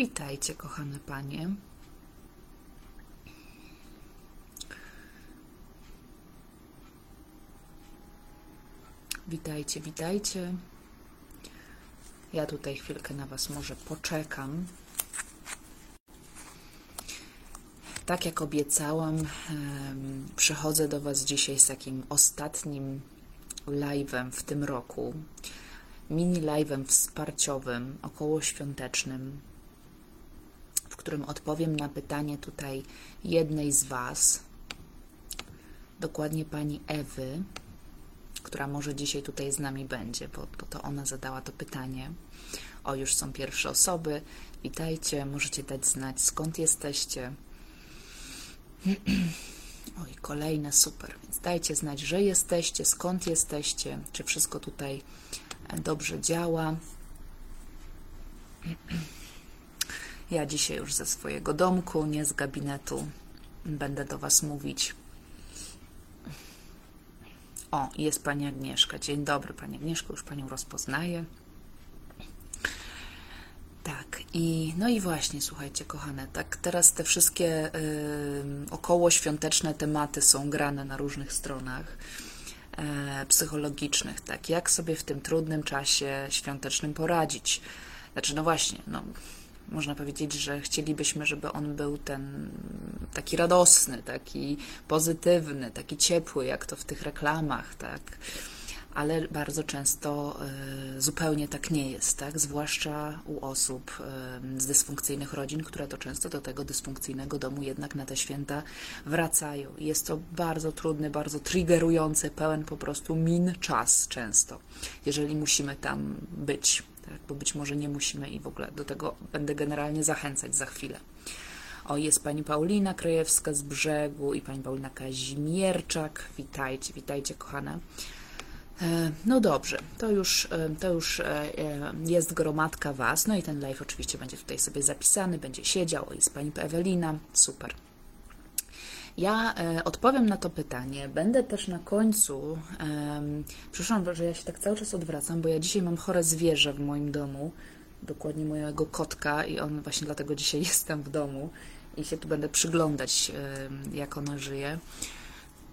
Witajcie, kochane panie. Witajcie, witajcie. Ja tutaj chwilkę na Was może poczekam. Tak jak obiecałam, przychodzę do Was dzisiaj z takim ostatnim live'em w tym roku. Mini live'em wsparciowym, okołoświątecznym, w którym odpowiem na pytanie tutaj jednej z Was, dokładnie pani Ewy, która może dzisiaj tutaj z nami będzie, bo, bo to ona zadała to pytanie. O, już są pierwsze osoby. Witajcie, możecie dać znać skąd jesteście. Oj, kolejne, super. Więc dajcie znać, że jesteście, skąd jesteście, czy wszystko tutaj dobrze działa. Ja dzisiaj już ze swojego domku, nie z gabinetu, będę do Was mówić. O, jest Pani Agnieszka. Dzień dobry, Pani Agnieszko, już Panią rozpoznaję. Tak, i no i właśnie, słuchajcie, kochane, tak teraz te wszystkie y, około świąteczne tematy są grane na różnych stronach y, psychologicznych, tak, jak sobie w tym trudnym czasie świątecznym poradzić. Znaczy, no właśnie, no, można powiedzieć, że chcielibyśmy, żeby on był ten taki radosny, taki pozytywny, taki ciepły, jak to w tych reklamach, tak ale bardzo często y, zupełnie tak nie jest, tak? zwłaszcza u osób y, z dysfunkcyjnych rodzin, które to często do tego dysfunkcyjnego domu jednak na te święta wracają. Jest to bardzo trudny, bardzo triggerujący, pełen po prostu min czas często, jeżeli musimy tam być? Bo być może nie musimy i w ogóle do tego będę generalnie zachęcać za chwilę. O, jest pani Paulina Krajewska z brzegu i pani Paulina Kazimierczak. Witajcie, witajcie, kochane. E, no dobrze, to już, e, to już e, jest gromadka Was. No i ten live oczywiście będzie tutaj sobie zapisany, będzie siedział. O, jest Pani Ewelina, super. Ja odpowiem na to pytanie. Będę też na końcu. przepraszam, że ja się tak cały czas odwracam, bo ja dzisiaj mam chore zwierzę w moim domu, dokładnie mojego kotka, i on właśnie dlatego dzisiaj jestem w domu i się tu będę przyglądać, jak ona żyje.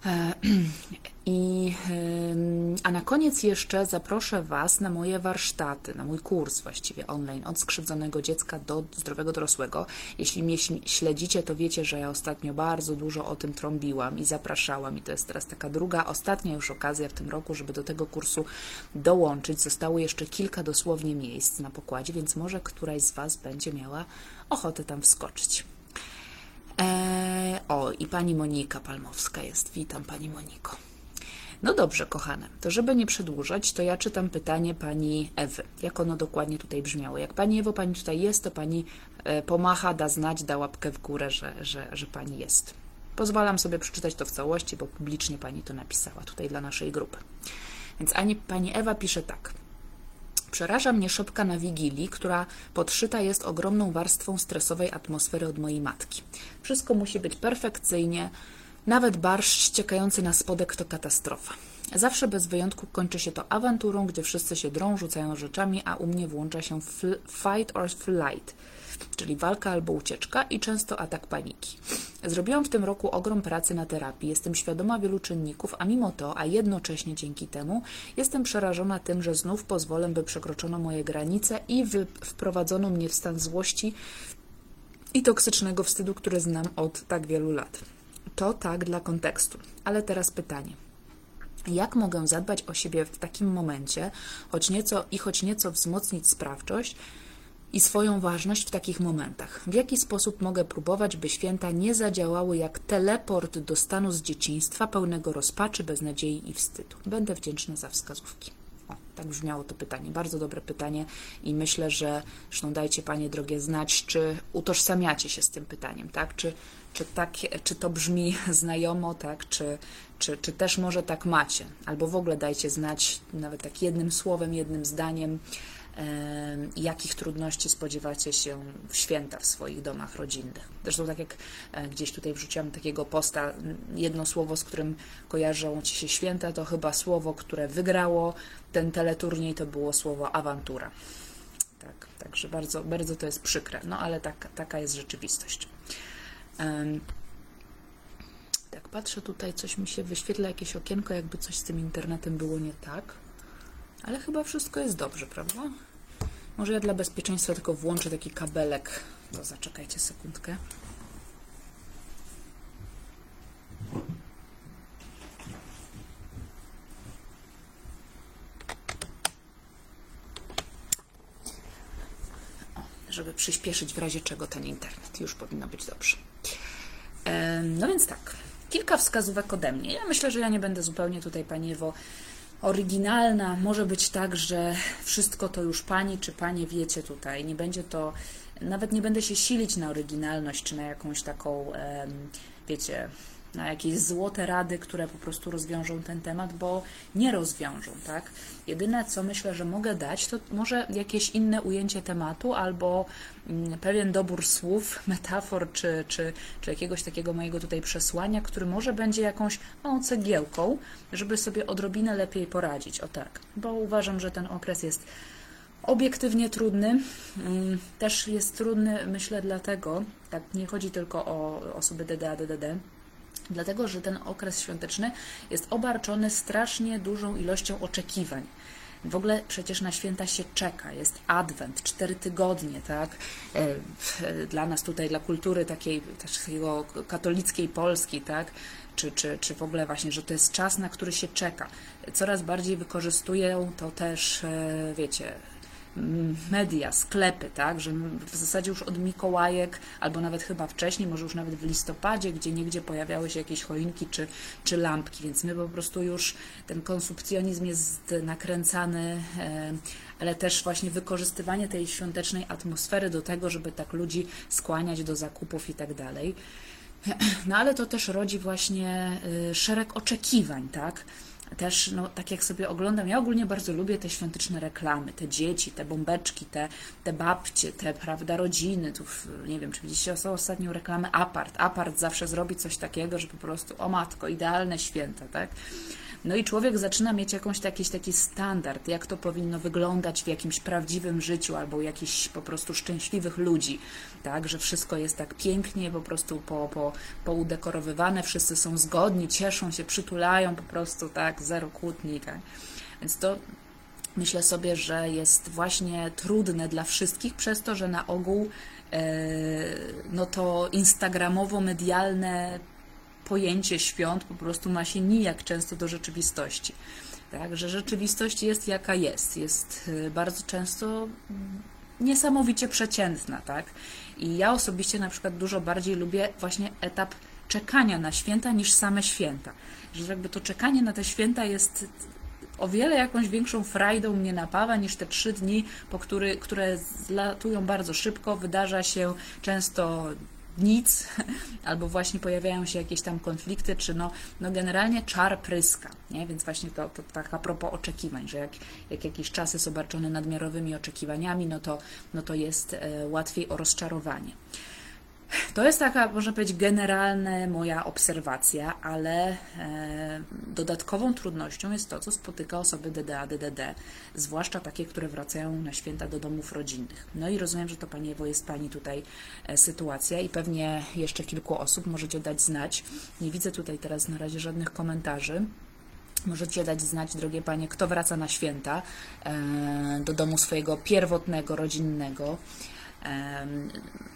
I, a na koniec jeszcze zaproszę Was na moje warsztaty, na mój kurs właściwie online od skrzywdzonego dziecka do zdrowego dorosłego. Jeśli mnie śledzicie, to wiecie, że ja ostatnio bardzo dużo o tym trąbiłam i zapraszałam i to jest teraz taka druga, ostatnia już okazja w tym roku, żeby do tego kursu dołączyć. Zostało jeszcze kilka dosłownie miejsc na pokładzie, więc może któraś z Was będzie miała ochotę tam wskoczyć. Eee, o, i pani Monika Palmowska jest. Witam, pani Moniko. No dobrze, kochane, to żeby nie przedłużać, to ja czytam pytanie pani Ewy. Jak ono dokładnie tutaj brzmiało? Jak pani Ewo, pani tutaj jest, to pani e, pomacha, da znać, da łapkę w górę, że, że, że pani jest. Pozwalam sobie przeczytać to w całości, bo publicznie pani to napisała tutaj dla naszej grupy. Więc ani pani Ewa pisze tak. Przeraża mnie szopka na wigilii, która podszyta jest ogromną warstwą stresowej atmosfery od mojej matki. Wszystko musi być perfekcyjnie, nawet barszcz ściekający na spodek to katastrofa. Zawsze bez wyjątku kończy się to awanturą, gdzie wszyscy się drą, rzucają rzeczami, a u mnie włącza się fight or flight – czyli walka albo ucieczka i często atak paniki. Zrobiłam w tym roku ogrom pracy na terapii, jestem świadoma wielu czynników, a mimo to, a jednocześnie dzięki temu, jestem przerażona tym, że znów pozwolę, by przekroczono moje granice i wprowadzono mnie w stan złości i toksycznego wstydu, który znam od tak wielu lat. To tak dla kontekstu. Ale teraz pytanie. Jak mogę zadbać o siebie w takim momencie, choć nieco i choć nieco wzmocnić sprawczość, i swoją ważność w takich momentach. W jaki sposób mogę próbować, by święta nie zadziałały jak teleport do stanu z dzieciństwa, pełnego rozpaczy, beznadziei i wstydu? Będę wdzięczna za wskazówki. O, tak brzmiało to pytanie. Bardzo dobre pytanie i myślę, że zresztą dajcie Panie drogie znać, czy utożsamiacie się z tym pytaniem, tak? Czy, czy, tak, czy to brzmi znajomo, tak? Czy, czy, czy też może tak macie? Albo w ogóle dajcie znać nawet tak jednym słowem, jednym zdaniem, jakich trudności spodziewacie się w święta w swoich domach rodzinnych. Zresztą tak jak e, gdzieś tutaj wrzuciłam takiego posta, jedno słowo, z którym kojarzą Ci się święta, to chyba słowo, które wygrało ten teleturniej, to było słowo awantura. Tak, także bardzo, bardzo to jest przykre, no ale tak, taka jest rzeczywistość. Tak, patrzę tutaj, coś mi się wyświetla, jakieś okienko, jakby coś z tym internetem było nie tak, ale chyba wszystko jest dobrze, prawda? Może ja dla bezpieczeństwa tylko włączę taki kabelek. To zaczekajcie sekundkę. Żeby przyspieszyć w razie czego ten internet. Już powinno być dobrze. No więc tak, kilka wskazówek ode mnie. Ja myślę, że ja nie będę zupełnie tutaj Pani Ewo oryginalna. Może być tak, że wszystko to już Pani czy Panie wiecie tutaj. Nie będzie to, nawet nie będę się silić na oryginalność czy na jakąś taką, wiecie, na jakieś złote rady, które po prostu rozwiążą ten temat, bo nie rozwiążą, tak? Jedyne, co myślę, że mogę dać, to może jakieś inne ujęcie tematu albo mm, pewien dobór słów, metafor, czy, czy, czy jakiegoś takiego mojego tutaj przesłania, który może będzie jakąś małą cegiełką, żeby sobie odrobinę lepiej poradzić. O tak, bo uważam, że ten okres jest obiektywnie trudny. Mm, też jest trudny, myślę, dlatego, tak nie chodzi tylko o osoby DDA, DDD, dlatego że ten okres świąteczny jest obarczony strasznie dużą ilością oczekiwań. W ogóle przecież na święta się czeka, jest adwent, cztery tygodnie, tak? E, dla nas tutaj, dla kultury takiej, takiego katolickiej Polski, tak? Czy, czy, czy w ogóle właśnie, że to jest czas, na który się czeka. Coraz bardziej wykorzystują to też, e, wiecie, media, sklepy, tak, że w zasadzie już od Mikołajek, albo nawet chyba wcześniej, może już nawet w listopadzie, gdzie niegdzie pojawiały się jakieś choinki czy, czy lampki, więc my po prostu już ten konsumpcjonizm jest nakręcany, e, ale też właśnie wykorzystywanie tej świątecznej atmosfery do tego, żeby tak ludzi skłaniać do zakupów i tak dalej. No ale to też rodzi właśnie e, szereg oczekiwań, tak? Też, no, tak jak sobie oglądam, ja ogólnie bardzo lubię te świąteczne reklamy, te dzieci, te bombeczki, te, te babcie, te, prawda, rodziny. Tu, nie wiem, czy widzicie są ostatnią reklamę Apart. Apart zawsze zrobi coś takiego, że po prostu, o matko, idealne święta, tak? No i człowiek zaczyna mieć jakąś, jakiś taki standard, jak to powinno wyglądać w jakimś prawdziwym życiu albo jakichś po prostu szczęśliwych ludzi, tak, że wszystko jest tak pięknie po prostu po, po, poudekorowywane, wszyscy są zgodni, cieszą się, przytulają po prostu, tak, zero kłótni, tak. Więc to myślę sobie, że jest właśnie trudne dla wszystkich przez to, że na ogół e, no to instagramowo-medialne pojęcie świąt po prostu ma się nijak często do rzeczywistości. Tak, że rzeczywistość jest jaka jest. Jest y, bardzo często niesamowicie przeciętna, tak? I ja osobiście na przykład dużo bardziej lubię właśnie etap czekania na święta niż same święta. Że jakby to czekanie na te święta jest o wiele jakąś większą frajdą mnie napawa niż te trzy dni, po który, które zlatują bardzo szybko, wydarza się często nic, albo właśnie pojawiają się jakieś tam konflikty, czy no, no generalnie czar pryska, nie? Więc właśnie to, to tak a propos oczekiwań, że jak, jak jakieś czas jest obarczony nadmiarowymi oczekiwaniami, no to, no to jest e, łatwiej o rozczarowanie. To jest taka, można powiedzieć, generalna moja obserwacja, ale e, dodatkową trudnością jest to, co spotyka osoby DDA, DDD, zwłaszcza takie, które wracają na święta do domów rodzinnych. No i rozumiem, że to Pani Ewo jest Pani tutaj e, sytuacja i pewnie jeszcze kilku osób możecie dać znać. Nie widzę tutaj teraz na razie żadnych komentarzy. Możecie dać znać, drogie panie, kto wraca na święta e, do domu swojego pierwotnego, rodzinnego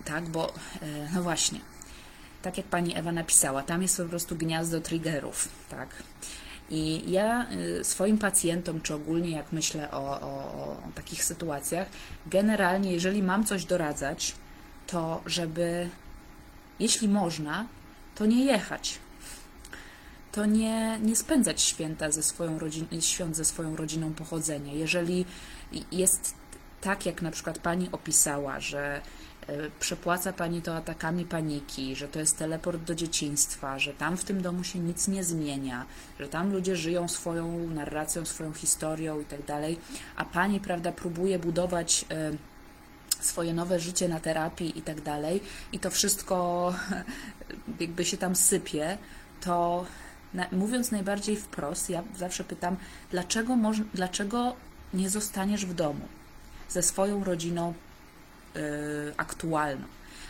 tak, bo e, no właśnie, tak jak pani Ewa napisała, tam jest po prostu gniazdo triggerów, tak. I ja y, swoim pacjentom, czy ogólnie jak myślę o, o, o takich sytuacjach, generalnie, jeżeli mam coś doradzać, to żeby, jeśli można, to nie jechać. To nie, nie spędzać święta ze swoją rodziną, świąt ze swoją rodziną pochodzenia. Jeżeli jest tak jak na przykład Pani opisała, że e, przepłaca Pani to atakami paniki, że to jest teleport do dzieciństwa, że tam w tym domu się nic nie zmienia, że tam ludzie żyją swoją narracją, swoją historią i tak dalej, a Pani, prawda, próbuje budować e, swoje nowe życie na terapii i tak dalej i to wszystko jakby się tam sypie, to mówiąc najbardziej wprost, ja zawsze pytam, dlaczego, moż, dlaczego nie zostaniesz w domu? Ze swoją rodziną yy, aktualną.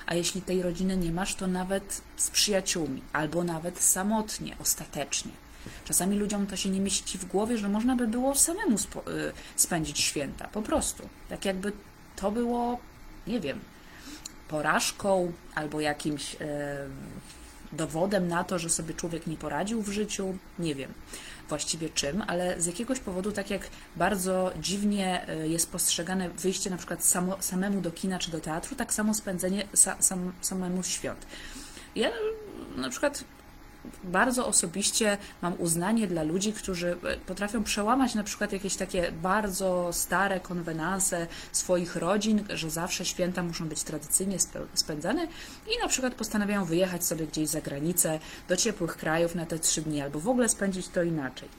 A jeśli tej rodziny nie masz, to nawet z przyjaciółmi, albo nawet samotnie, ostatecznie. Czasami ludziom to się nie mieści w głowie, że można by było samemu yy, spędzić święta, po prostu. Tak jakby to było, nie wiem, porażką albo jakimś yy, dowodem na to, że sobie człowiek nie poradził w życiu, nie wiem właściwie czym, ale z jakiegoś powodu tak jak bardzo dziwnie y, jest postrzegane wyjście na przykład samo, samemu do kina czy do teatru, tak samo spędzenie sa, sam, samemu świąt. Ja na przykład bardzo osobiście mam uznanie dla ludzi, którzy e, potrafią przełamać na przykład jakieś takie bardzo stare konwenanse swoich rodzin, że zawsze święta muszą być tradycyjnie spędzane i na przykład postanawiają wyjechać sobie gdzieś za granicę, do ciepłych krajów na te trzy dni, albo w ogóle spędzić to inaczej.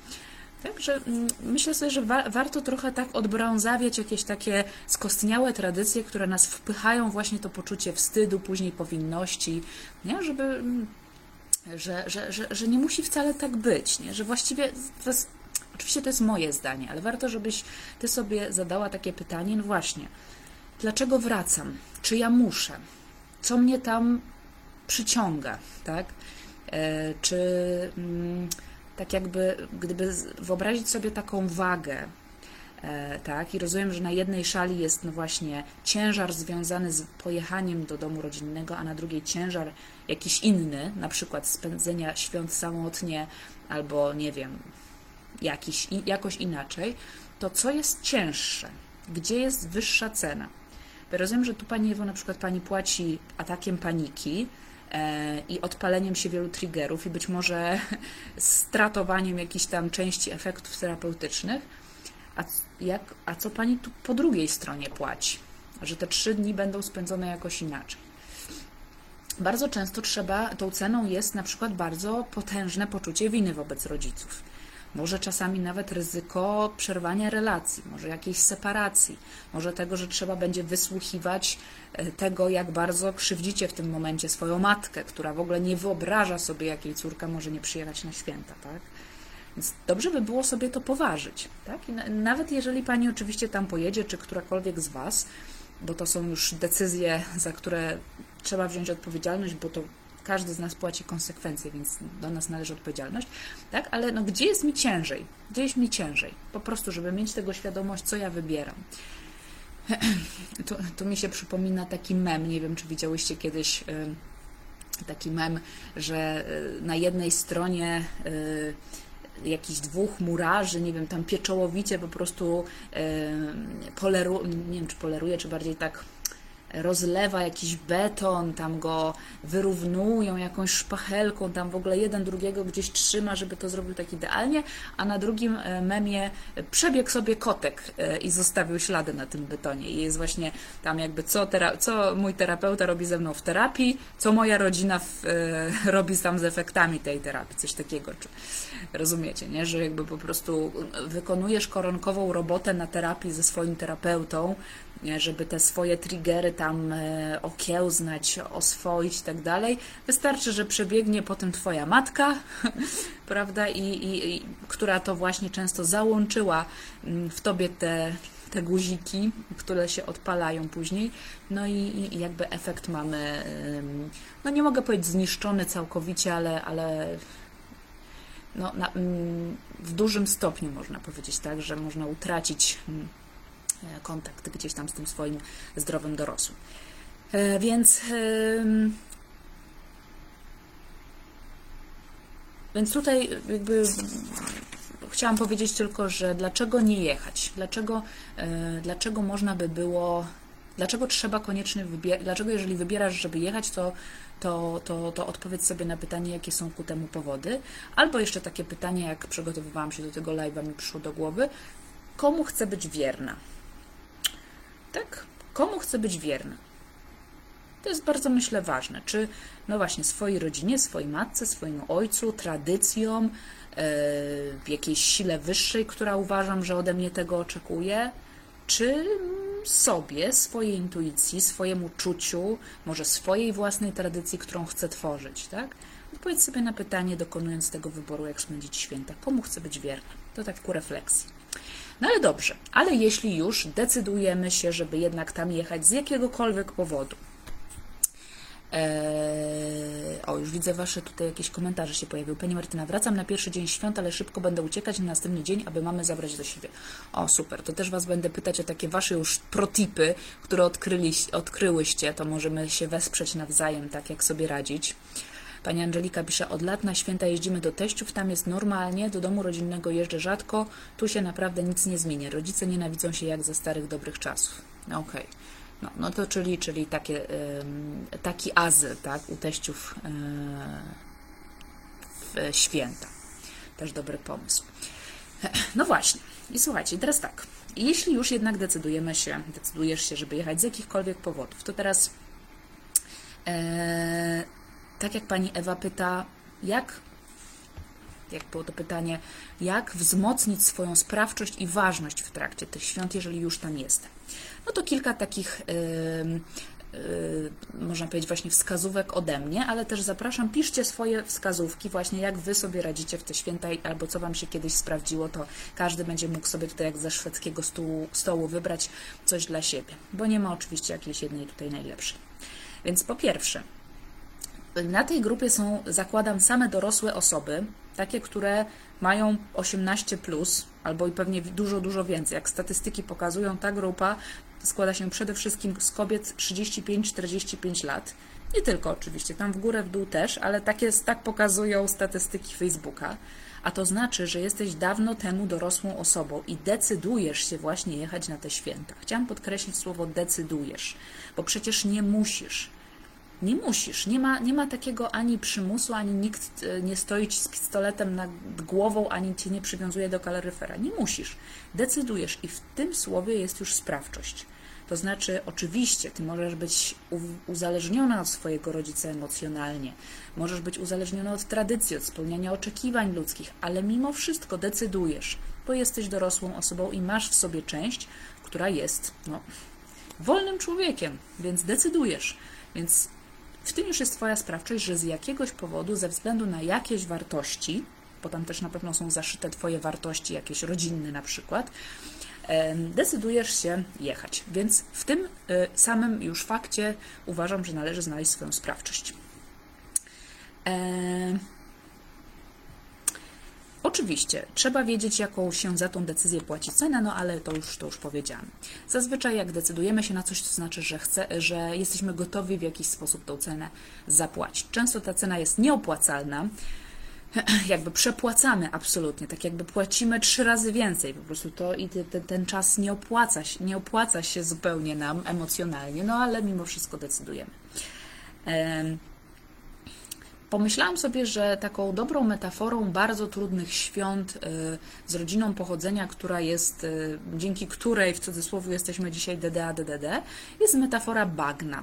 Także mm, myślę sobie, że wa warto trochę tak odbrązawiać jakieś takie skostniałe tradycje, które nas wpychają właśnie to poczucie wstydu, później powinności, nie? żeby mm, że, że, że, że nie musi wcale tak być, nie? że właściwie to jest, oczywiście to jest moje zdanie, ale warto, żebyś ty sobie zadała takie pytanie, no właśnie, dlaczego wracam? Czy ja muszę? Co mnie tam przyciąga, tak? E, czy mm, tak jakby, gdyby wyobrazić sobie taką wagę, tak? I rozumiem, że na jednej szali jest no właśnie ciężar związany z pojechaniem do domu rodzinnego, a na drugiej ciężar jakiś inny, na przykład spędzenia świąt samotnie albo nie wiem, jakiś, jakoś inaczej, to co jest cięższe? Gdzie jest wyższa cena? Bo rozumiem, że tu Pani Ewo na przykład Pani płaci atakiem paniki, e, i odpaleniem się wielu triggerów i być może stratowaniem jakichś tam części efektów terapeutycznych, a, jak, a co pani tu po drugiej stronie płaci? Że te trzy dni będą spędzone jakoś inaczej. Bardzo często trzeba, tą ceną jest na przykład bardzo potężne poczucie winy wobec rodziców. Może czasami nawet ryzyko przerwania relacji, może jakiejś separacji, może tego, że trzeba będzie wysłuchiwać e, tego, jak bardzo krzywdzicie w tym momencie swoją matkę, która w ogóle nie wyobraża sobie, jak jej córka może nie przyjechać na święta, tak? Więc dobrze by było sobie to poważyć. Tak? I nawet jeżeli Pani oczywiście tam pojedzie, czy którakolwiek z Was, bo to są już decyzje, za które trzeba wziąć odpowiedzialność, bo to każdy z nas płaci konsekwencje, więc do nas należy odpowiedzialność, tak? Ale no, gdzie jest mi ciężej? Gdzie jest mi ciężej? Po prostu, żeby mieć tego świadomość, co ja wybieram. tu, tu mi się przypomina taki mem, nie wiem, czy widziałyście kiedyś taki mem, że y, na jednej stronie y, jakichś dwóch murarzy, nie wiem, tam pieczołowicie po prostu poleru, nie wiem, czy poleruje, czy bardziej tak rozlewa jakiś beton, tam go wyrównują jakąś szpachelką, tam w ogóle jeden drugiego gdzieś trzyma, żeby to zrobił tak idealnie, a na drugim e, memie przebiegł sobie kotek e, i zostawił ślady na tym betonie. I jest właśnie tam jakby co, co mój terapeuta robi ze mną w terapii, co moja rodzina w, e, robi tam z efektami tej terapii, coś takiego. Czy, rozumiecie, nie? Że jakby po prostu wykonujesz koronkową robotę na terapii ze swoim terapeutą, żeby te swoje triggery tam e, okiełznać, oswoić i tak dalej. Wystarczy, że przebiegnie potem Twoja matka, prawda, I, i, i która to właśnie często załączyła mm, w Tobie te, te guziki, które się odpalają później. No i, i jakby efekt mamy, no nie mogę powiedzieć zniszczony całkowicie, ale, ale no, na, mm, w dużym stopniu można powiedzieć tak, że można utracić mm, kontakt gdzieś tam z tym swoim zdrowym dorosłym. E, więc więc tutaj jakby chciałam powiedzieć tylko, że dlaczego nie jechać? Dlaczego, e, dlaczego można by było, dlaczego trzeba koniecznie wybierać, dlaczego jeżeli wybierasz, żeby jechać, to, to, to, to odpowiedz sobie na pytanie, jakie są ku temu powody. Albo jeszcze takie pytanie, jak przygotowywałam się do tego live'a, mi przyszło do głowy, komu chcę być wierna? Tak? Komu chcę być wierny? To jest bardzo, myślę, ważne. Czy, no właśnie, swojej rodzinie, swojej matce, swojemu ojcu, tradycjom, yy, jakiejś sile wyższej, która uważam, że ode mnie tego oczekuje, czy sobie, swojej intuicji, swojemu czuciu, może swojej własnej tradycji, którą chcę tworzyć, tak? Odpowiedz sobie na pytanie, dokonując tego wyboru, jak spędzić święta. Komu chcę być wierny? To tak ku refleksji. No ale dobrze, ale jeśli już decydujemy się, żeby jednak tam jechać z jakiegokolwiek powodu, Eee, o, już widzę Wasze tutaj jakieś komentarze się pojawiły. Pani Martyna, wracam na pierwszy dzień świąt, ale szybko będę uciekać na następny dzień, aby mamy zabrać do siebie. O, super. To też Was będę pytać o takie Wasze już protipy, które odkryli, odkryłyście. To możemy się wesprzeć nawzajem, tak jak sobie radzić. Pani Angelika pisze, od lat na święta jeździmy do teściów, tam jest normalnie, do domu rodzinnego jeżdżę rzadko, tu się naprawdę nic nie zmienia. Rodzice nienawidzą się jak za starych dobrych czasów. Okej. Okay. No, no to czyli, czyli takie, taki azyl, tak, u teściów w święta. Też dobry pomysł. No właśnie. I słuchajcie, teraz tak. Jeśli już jednak decydujemy się, decydujesz się, żeby jechać z jakichkolwiek powodów, to teraz e, tak jak pani Ewa pyta, jak jak było to pytanie, jak wzmocnić swoją sprawczość i ważność w trakcie tych świąt, jeżeli już tam jestem. No to kilka takich, yy, można powiedzieć, właśnie wskazówek ode mnie, ale też zapraszam, piszcie swoje wskazówki, właśnie jak Wy sobie radzicie w te święta, albo co Wam się kiedyś sprawdziło, to każdy będzie mógł sobie tutaj, jak ze szwedzkiego stołu, stołu wybrać coś dla siebie, bo nie ma oczywiście jakiejś jednej tutaj najlepszej. Więc po pierwsze, na tej grupie są, zakładam, same dorosłe osoby, takie, które mają 18 plus, albo i pewnie dużo, dużo więcej. Jak statystyki pokazują, ta grupa składa się przede wszystkim z kobiet 35-45 lat. Nie tylko oczywiście, tam w górę, w dół też, ale tak, jest, tak pokazują statystyki Facebooka. A to znaczy, że jesteś dawno temu dorosłą osobą i decydujesz się właśnie jechać na te święta. Chciałam podkreślić słowo decydujesz, bo przecież nie musisz. Nie musisz, nie ma, nie ma takiego ani przymusu, ani nikt e, nie stoi ci z pistoletem nad głową, ani cię nie przywiązuje do kaloryfera. Nie musisz. Decydujesz i w tym słowie jest już sprawczość. To znaczy, oczywiście, ty możesz być uzależniona od swojego rodzica emocjonalnie, możesz być uzależniona od tradycji, od spełniania oczekiwań ludzkich, ale mimo wszystko decydujesz, bo jesteś dorosłą osobą i masz w sobie część, która jest no, wolnym człowiekiem, więc decydujesz. Więc w tym już jest Twoja sprawczość, że z jakiegoś powodu, ze względu na jakieś wartości, bo tam też na pewno są zaszyte Twoje wartości, jakieś rodzinne na przykład, decydujesz się jechać. Więc w tym e, samym już fakcie uważam, że należy znaleźć swoją sprawczość. Oczywiście, trzeba wiedzieć, jaką się za tą decyzję płaci cenę, no ale to już, to już powiedziałam. Zazwyczaj jak decydujemy się na coś, to znaczy, że, chce, że jesteśmy gotowi w jakiś sposób tą cenę zapłacić. Często ta cena jest nieopłacalna, jakby przepłacamy absolutnie, tak jakby płacimy trzy razy więcej, po prostu to i ten, czas nie opłaca, nie opłaca się zupełnie nam emocjonalnie, no ale mimo wszystko decydujemy. Pomyślałam sobie, że taką dobrą metaforą bardzo trudnych świąt y, z rodziną pochodzenia, która jest, y, dzięki której w cudzysłowie jesteśmy dzisiaj DDA, DDD, jest metafora bagna.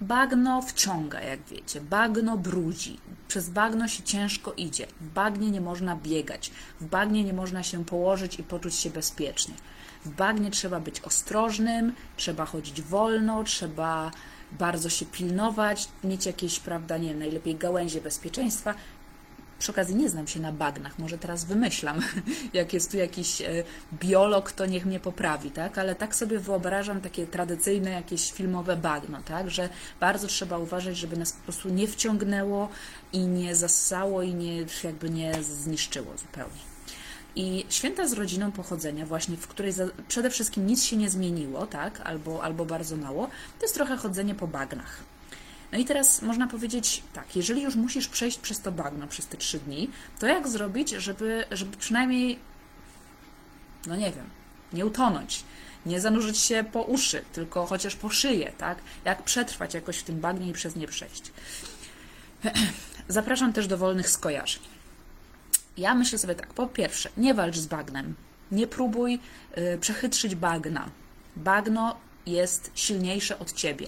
Bagno wciąga, jak wiecie, bagno brudzi, przez bagno się ciężko idzie, w bagnie nie można biegać, w bagnie nie można się położyć i poczuć się bezpiecznie. W bagnie trzeba być ostrożnym, trzeba chodzić wolno, trzeba bardzo się pilnować, mieć jakieś, prawda, nie wiem, najlepiej gałęzie bezpieczeństwa. Przy okazji nie znam się na bagnach, może teraz wymyślam. Jak jest tu jakiś e, biolog, to niech mnie poprawi, tak? Ale tak sobie wyobrażam takie tradycyjne jakieś filmowe bagno, tak? Że bardzo trzeba uważać, żeby nas po prostu nie wciągnęło i nie zassało i nie, jakby nie zniszczyło zupełnie. I święta z rodziną pochodzenia, właśnie w której za, przede wszystkim nic się nie zmieniło, tak, albo, albo bardzo mało, to jest trochę chodzenie po bagnach. No i teraz można powiedzieć tak, jeżeli już musisz przejść przez to bagno przez te trzy dni, to jak zrobić, żeby, żeby przynajmniej, no nie wiem, nie utonąć, nie zanurzyć się po uszy, tylko chociaż po szyję, tak? Jak przetrwać jakoś w tym bagnie i przez nie przejść. Zapraszam też do wolnych skojarzeń. Ja myślę sobie tak, po pierwsze, nie walcz z bagnem. Nie próbuj y, przechytrzyć bagna. Bagno jest silniejsze od ciebie.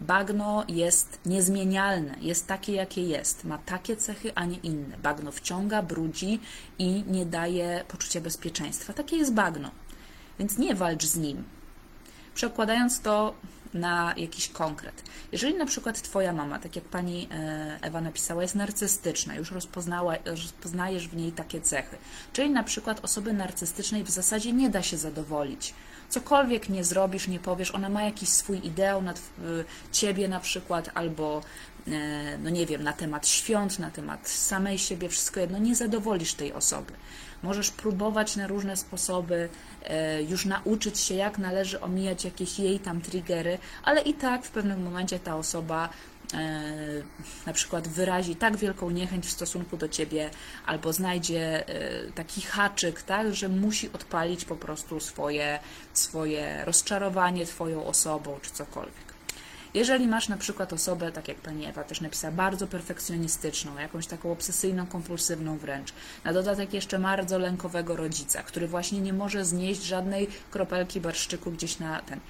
Bagno jest niezmienialne, jest takie, jakie jest, ma takie cechy, a nie inne. Bagno wciąga, brudzi i nie daje poczucia bezpieczeństwa. Takie jest bagno. Więc nie walcz z nim. Przekładając to na jakiś konkret. Jeżeli na przykład Twoja mama, tak jak pani e, Ewa napisała, jest narcystyczna, już rozpoznała, rozpoznajesz w niej takie cechy, czyli na przykład osoby narcystycznej w zasadzie nie da się zadowolić. Cokolwiek nie zrobisz, nie powiesz, ona ma jakiś swój ideał na ciebie na przykład, albo e, no nie wiem, na temat świąt, na temat samej siebie, wszystko jedno, nie zadowolisz tej osoby. Możesz próbować na różne sposoby, e, już nauczyć się, jak należy omijać jakieś jej tam triggery, ale i tak w pewnym momencie ta osoba e, na przykład wyrazi tak wielką niechęć w stosunku do ciebie, albo znajdzie e, taki haczyk, tak, że musi odpalić po prostu swoje, swoje rozczarowanie Twoją osobą czy cokolwiek. Jeżeli masz na przykład osobę, tak jak pani Ewa też napisała, bardzo perfekcjonistyczną, jakąś taką obsesyjną, kompulsywną wręcz, na dodatek jeszcze bardzo lękowego rodzica, który właśnie nie może znieść żadnej kropelki barszczyku gdzieś na ten.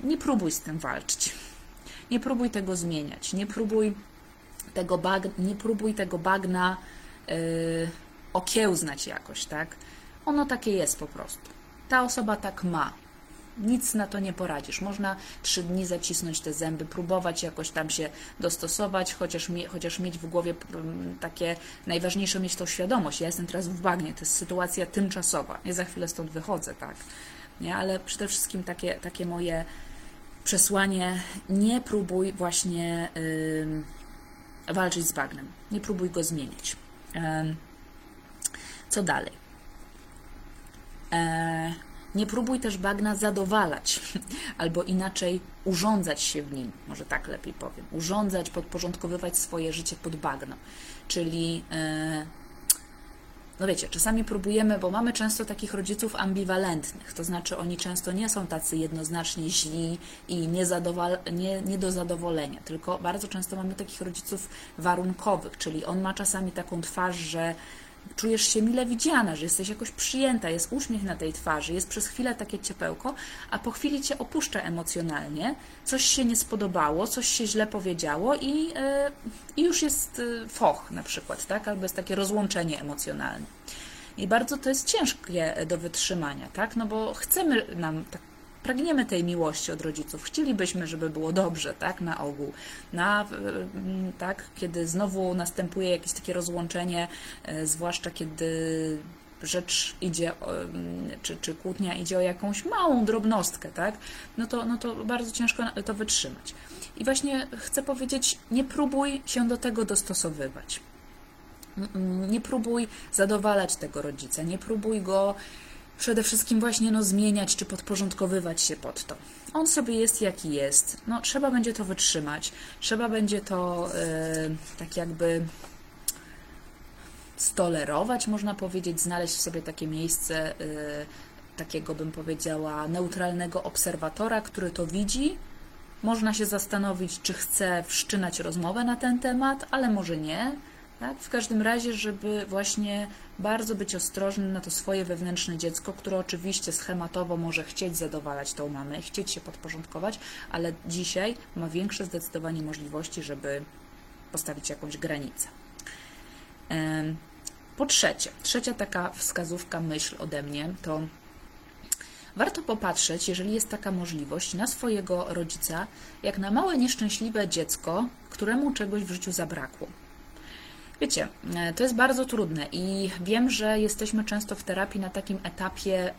Nie próbuj z tym walczyć. Nie próbuj tego zmieniać. Nie próbuj tego, bag, nie próbuj tego bagna yy, okiełznać jakoś, tak? Ono takie jest po prostu. Ta osoba tak ma nic na to nie poradzisz. Można trzy dni zacisnąć te zęby, próbować jakoś tam się dostosować, chociaż, chociaż mieć w głowie mm, takie, najważniejsze mieć tą świadomość. Ja jestem teraz w bagnie, to jest sytuacja tymczasowa. Ja za chwilę stąd wychodzę, tak. Nie? Ale przede wszystkim takie, takie moje przesłanie, nie próbuj właśnie yy, walczyć z bagnem. Nie próbuj go zmienić. Yy, co dalej? Yy, nie próbuj też bagna zadowalać, albo inaczej urządzać się w nim, może tak lepiej powiem. Urządzać, podporządkowywać swoje życie pod bagno. Czyli, e, no wiecie, czasami próbujemy, bo mamy często takich rodziców ambiwalentnych, to znaczy oni często nie są tacy jednoznacznie źli i nie, nie do zadowolenia, tylko bardzo często mamy takich rodziców warunkowych, czyli on ma czasami taką twarz, że czujesz się mile widziana, że jesteś jakoś przyjęta, jest uśmiech na tej twarzy, jest przez chwilę takie ciepełko, a po chwili cię opuszcza emocjonalnie, coś się nie spodobało, coś się źle powiedziało i, yy, i już jest yy, foch na przykład, tak? Albo jest takie rozłączenie emocjonalne. I bardzo to jest ciężkie do wytrzymania, tak? No bo chcemy nam tak pragniemy tej miłości od rodziców, chcielibyśmy, żeby było dobrze, tak, na ogół. Na, mm, tak, kiedy znowu następuje jakieś takie rozłączenie, e, zwłaszcza kiedy rzecz idzie, mm, czy, czy kłótnia idzie o jakąś małą drobnostkę, tak, no to, no to bardzo ciężko to wytrzymać. I właśnie chcę powiedzieć, nie próbuj się do tego dostosowywać. Mm, nie próbuj zadowalać tego rodzica, nie próbuj go przede wszystkim właśnie no, zmieniać czy podporządkowywać się pod to. On sobie jest jaki jest. No, trzeba będzie to wytrzymać. Trzeba będzie to yy, tak jakby stolerować, można powiedzieć, znaleźć w sobie takie miejsce yy, takiego, bym powiedziała, neutralnego obserwatora, który to widzi. Można się zastanowić, czy chce wszczynać rozmowę na ten temat, ale może nie tak? W każdym razie, żeby właśnie bardzo być ostrożnym na to swoje wewnętrzne dziecko, które oczywiście schematowo może chcieć zadowalać tą mamę, chcieć się podporządkować, ale dzisiaj ma większe zdecydowanie możliwości, żeby postawić jakąś granicę. Po trzecie, trzecia taka wskazówka, myśl ode mnie to Warto popatrzeć, jeżeli jest taka możliwość, na swojego rodzica, jak na małe nieszczęśliwe dziecko, któremu czegoś w życiu zabrakło. Wiecie, e, to jest bardzo trudne i wiem, że jesteśmy często w terapii na takim etapie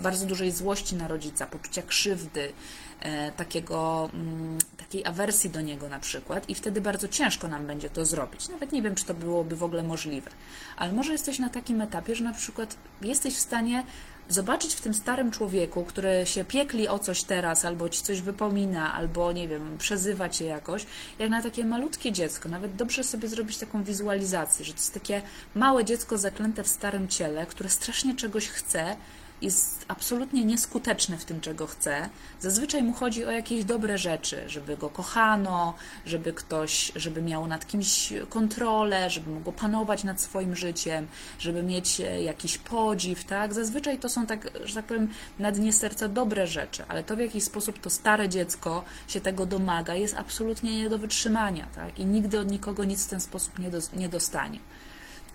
bardzo dużej złości na rodzica, poczucia krzywdy, e, takiego, um, takiej awersji do niego na przykład i wtedy bardzo ciężko nam będzie to zrobić. Nawet nie wiem, czy to byłoby w ogóle możliwe. Ale może jesteś na takim etapie, że na przykład jesteś w stanie zobaczyć w tym starym człowieku, który się piekli o coś teraz, albo ci coś wypomina, albo nie wiem, przezywa cię jakoś, jak na takie malutkie dziecko. Nawet dobrze sobie zrobić taką wizualizację, że to jest takie małe dziecko zaklęte w starym ciele, które strasznie czegoś chce jest absolutnie nieskuteczny w tym, czego chce. Zazwyczaj mu chodzi o jakieś dobre rzeczy, żeby go kochano, żeby ktoś, żeby miał nad kimś kontrolę, żeby mógł panować nad swoim życiem, żeby mieć e, jakiś podziw, tak? Zazwyczaj to są tak, że tak powiem, na dnie serca dobre rzeczy, ale to w jakiś sposób to stare dziecko się tego domaga, jest absolutnie nie do wytrzymania, tak? I nigdy od nikogo nic w ten sposób nie, do, nie dostanie.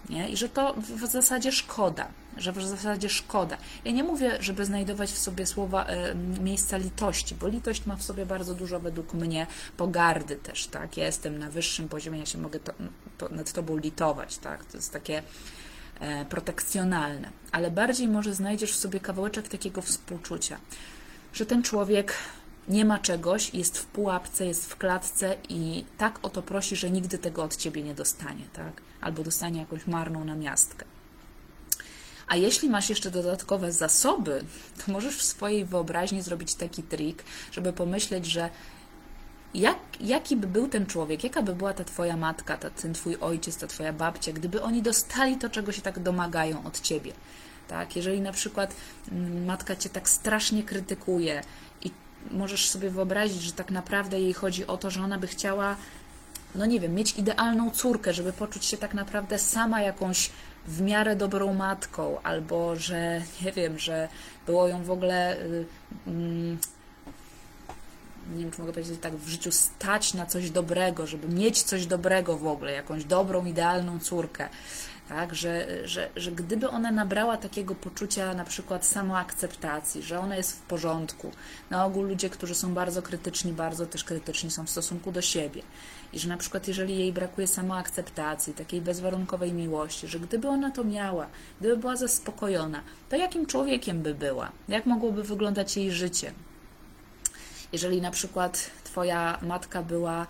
Nie? I że to w zasadzie szkoda, że w zasadzie szkoda. Ja nie mówię, żeby znajdować w sobie słowa e, miejsca litości, bo litość ma w sobie bardzo dużo według mnie pogardy też, tak? Ja jestem na wyższym poziomie, ja się mogę to, to, nad tobą litować, tak? To jest takie e, protekcjonalne, ale bardziej może znajdziesz w sobie kawałeczek takiego współczucia, że ten człowiek nie ma czegoś, jest w pułapce, jest w klatce i tak o to prosi, że nigdy tego od ciebie nie dostanie, tak? Albo dostanie jakąś marną namiastkę. A jeśli masz jeszcze dodatkowe zasoby, to możesz w swojej wyobraźni zrobić taki trik, żeby pomyśleć, że jak, jaki by był ten człowiek, jaka by była ta twoja matka, ta, ten twój ojciec, ta twoja babcia, gdyby oni dostali to, czego się tak domagają od ciebie. Tak? Jeżeli na przykład mm, matka cię tak strasznie krytykuje i możesz sobie wyobrazić, że tak naprawdę jej chodzi o to, że ona by chciała, no nie wiem, mieć idealną córkę, żeby poczuć się tak naprawdę sama jakąś w miarę dobrą matką, albo że nie wiem, że było ją w ogóle. Yy, yy, nie wiem, czy mogę powiedzieć tak, w życiu stać na coś dobrego, żeby mieć coś dobrego w ogóle, jakąś dobrą, idealną córkę. Tak, że, że, że gdyby ona nabrała takiego poczucia na przykład samoakceptacji, że ona jest w porządku, na ogół ludzie, którzy są bardzo krytyczni, bardzo też krytyczni są w stosunku do siebie i że na przykład jeżeli jej brakuje samoakceptacji, takiej bezwarunkowej miłości, że gdyby ona to miała, gdyby była zaspokojona, to jakim człowiekiem by była? Jak mogłoby wyglądać jej życie? Jeżeli na przykład Twoja matka była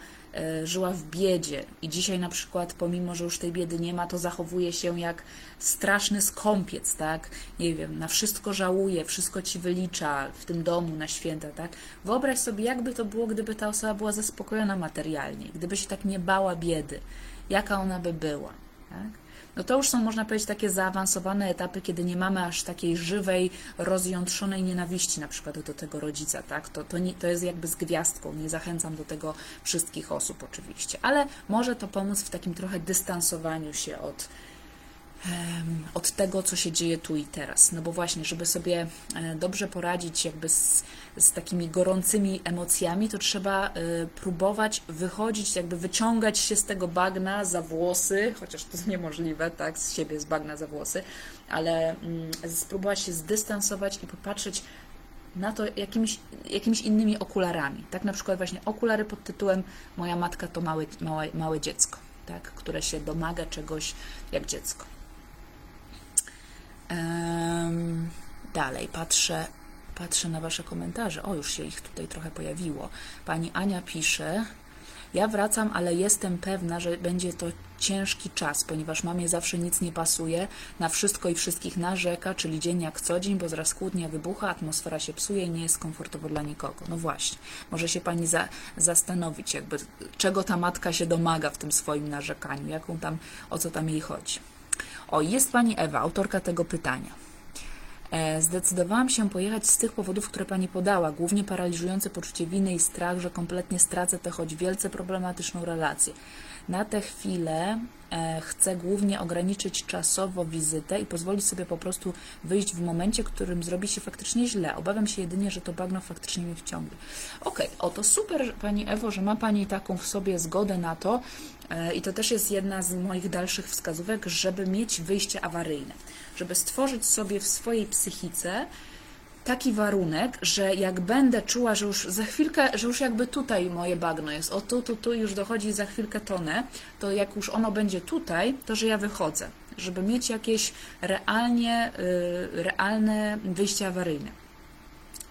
żyła w biedzie i dzisiaj na przykład, pomimo, że już tej biedy nie ma, to zachowuje się jak straszny skąpiec, tak? Nie wiem, na wszystko żałuje, wszystko ci wylicza w tym domu na święta, tak? Wyobraź sobie, jakby to było, gdyby ta osoba była zaspokojona materialnie, gdyby się tak nie bała biedy, jaka ona by była, tak? No to już są, można powiedzieć, takie zaawansowane etapy, kiedy nie mamy aż takiej żywej, rozjątrzonej nienawiści na przykład do tego rodzica, tak? To, to, nie, to jest jakby z gwiazdką, nie zachęcam do tego wszystkich osób oczywiście, ale może to pomóc w takim trochę dystansowaniu się od od tego, co się dzieje tu i teraz. No bo właśnie, żeby sobie e, dobrze poradzić jakby z, z takimi gorącymi emocjami, to trzeba e, próbować wychodzić, jakby wyciągać się z tego bagna za włosy, chociaż to jest niemożliwe, tak, z siebie z bagna za włosy, ale mm, spróbować się zdystansować i popatrzeć na to jakimiś, jakimiś innymi okularami. Tak na przykład właśnie okulary pod tytułem Moja matka to małe, małe, małe dziecko, tak, które się domaga czegoś jak dziecko. Dalej patrzę, patrzę na Wasze komentarze. O, już się ich tutaj trochę pojawiło. Pani Ania pisze. Ja wracam, ale jestem pewna, że będzie to ciężki czas, ponieważ mamie zawsze nic nie pasuje, na wszystko i wszystkich narzeka, czyli dzień jak co dzień, bo zaraz kłótnia wybucha, atmosfera się psuje i nie jest komfortowo dla nikogo. No właśnie, może się Pani za, zastanowić, jakby czego ta matka się domaga w tym swoim narzekaniu, jaką tam, o co tam jej chodzi. O, jest Pani Ewa, autorka tego pytania. E, zdecydowałam się pojechać z tych powodów, które Pani podała, głównie paraliżujące poczucie winy i strach, że kompletnie stracę tę choć wielce problematyczną relację. Na tę chwilę e, chcę głównie ograniczyć czasowo wizytę i pozwolić sobie po prostu wyjść w momencie, w którym zrobi się faktycznie źle. Obawiam się jedynie, że to bagno faktycznie mnie wciągnie. Okej, okay, oto super Pani Ewo, że ma Pani taką w sobie zgodę na to e, i to też jest jedna z moich dalszych wskazówek, żeby mieć wyjście awaryjne, żeby stworzyć sobie w swojej psychice taki warunek, że jak będę czuła, że już za chwilkę, że już jakby tutaj moje bagno jest, o tu, tu, tu już dochodzi za chwilkę tonę, to jak już ono będzie tutaj, to że ja wychodzę, żeby mieć jakieś realnie, yy, realne wyjście awaryjne.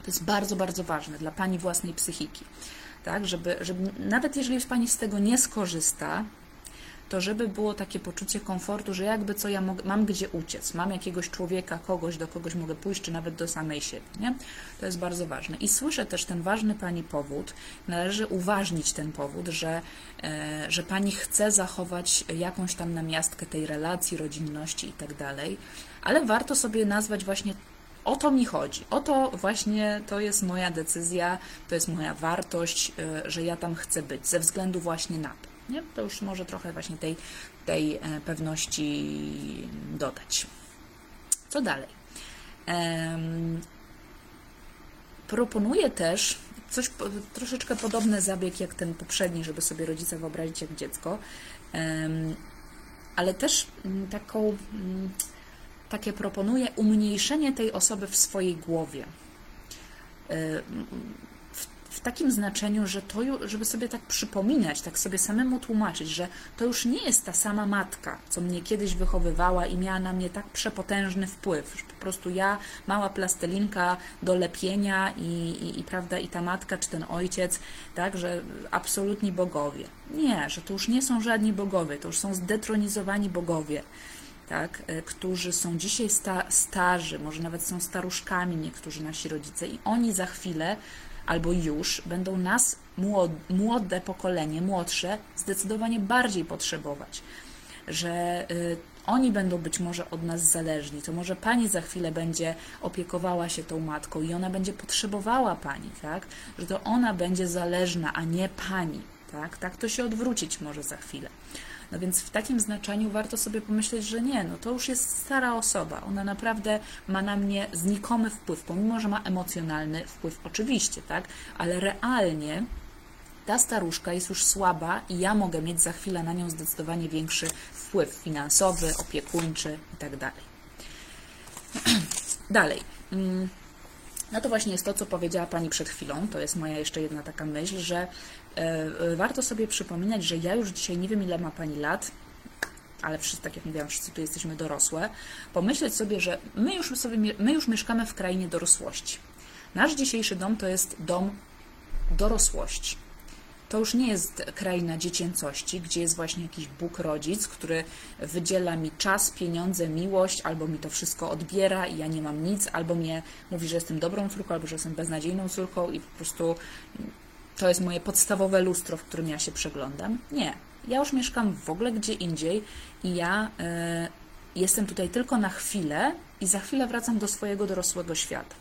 To jest bardzo, bardzo ważne dla Pani własnej psychiki. Tak, żeby, żeby nawet jeżeli Pani z tego nie skorzysta, to żeby było takie poczucie komfortu, że jakby co ja mogę, mam gdzie uciec, mam jakiegoś człowieka, kogoś, do kogoś mogę pójść, czy nawet do samej siebie, nie? To jest bardzo ważne. I słyszę też ten ważny Pani powód, należy uważnić ten powód, że, e, że Pani chce zachować jakąś tam namiastkę tej relacji, rodzinności i tak dalej, ale warto sobie nazwać właśnie o to mi chodzi. O to właśnie to jest moja decyzja, to jest moja wartość, e, że ja tam chcę być, ze względu właśnie na to. Nie? To już może trochę właśnie tej, tej e, pewności dodać. Co dalej? Proponuję też coś troszeczkę podobny zabieg jak ten poprzedni, żeby sobie rodzica wyobrazić jak dziecko, ale też taką um, takie proponuję umniejszenie tej osoby w swojej głowie. Y, w, takim znaczeniu, że to, żeby sobie tak przypominać, tak sobie samemu tłumaczyć, że to już nie jest ta sama matka, co mnie kiedyś wychowywała i miała na mnie tak przepotężny wpływ, że po prostu ja, mała plastelinka do lepienia i, i, i prawda, i ta matka, czy ten ojciec, tak, że absolutni bogowie. Nie, że to już nie są żadni bogowie, to już są zdetronizowani bogowie tak, e, którzy są dzisiaj sta, starzy, może nawet są staruszkami niektórzy nasi rodzice i oni za chwilę albo już będą nas, młode, pokolenie, młodsze, zdecydowanie bardziej potrzebować. Że y, oni będą być może od nas zależni, to może pani za chwilę będzie opiekowała się tą matką i ona będzie potrzebowała pani, tak? Że to ona będzie zależna, a nie pani, tak? Tak to się odwrócić może za chwilę. No więc w takim znaczeniu warto sobie pomyśleć, że nie, no to już jest stara osoba. Ona naprawdę ma na mnie znikomy wpływ, pomimo że ma emocjonalny wpływ, oczywiście, tak, ale realnie ta staruszka jest już słaba i ja mogę mieć za chwilę na nią zdecydowanie większy wpływ finansowy, opiekuńczy itd. Dalej. No to właśnie jest to, co powiedziała Pani przed chwilą. To jest moja jeszcze jedna taka myśl, że e, e, warto sobie przypominać, że ja już dzisiaj nie wiem, ile ma Pani lat, ale wszyscy, tak jak mówiłam, wszyscy tu jesteśmy dorosłe. Pomyśleć sobie, że my już, sobie, my już mieszkamy w krainie dorosłości. Nasz dzisiejszy dom to jest dom dorosłości. To już nie jest kraina dziecięcości, gdzie jest właśnie jakiś Bóg rodzic, który wydziela mi czas, pieniądze, miłość, albo mi to wszystko odbiera i ja nie mam nic, albo mnie mówi, że jestem dobrą córką, albo że jestem beznadziejną córką i po prostu to jest moje podstawowe lustro, w którym ja się przeglądam. Nie. Ja już mieszkam w ogóle gdzie indziej i ja e, jestem tutaj tylko na chwilę i za chwilę wracam do swojego dorosłego świata.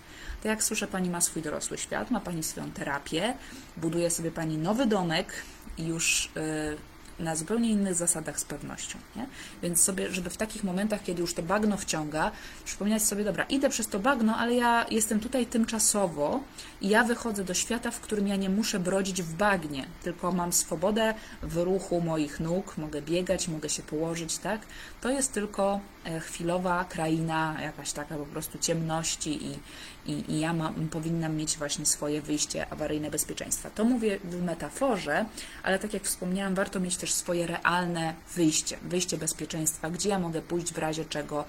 Jak słyszę, Pani ma swój dorosły świat, ma Pani swoją terapię, buduje sobie Pani nowy domek i już e, na zupełnie innych zasadach z pewnością. Nie? Więc sobie, żeby w takich momentach, kiedy już to bagno wciąga, przypominać sobie, dobra, idę przez to bagno, ale ja jestem tutaj tymczasowo i ja wychodzę do świata, w którym ja nie muszę brodzić w bagnie, tylko mam swobodę w ruchu moich nóg, mogę biegać, mogę się położyć, tak? To jest tylko e, chwilowa kraina, jakaś taka po prostu ciemności i, i, i ja mam, powinnam mieć właśnie swoje wyjście awaryjne bezpieczeństwa. To mówię w metaforze, ale tak jak wspomniałam, warto mieć też swoje realne wyjście, wyjście bezpieczeństwa, gdzie ja mogę pójść w razie czego.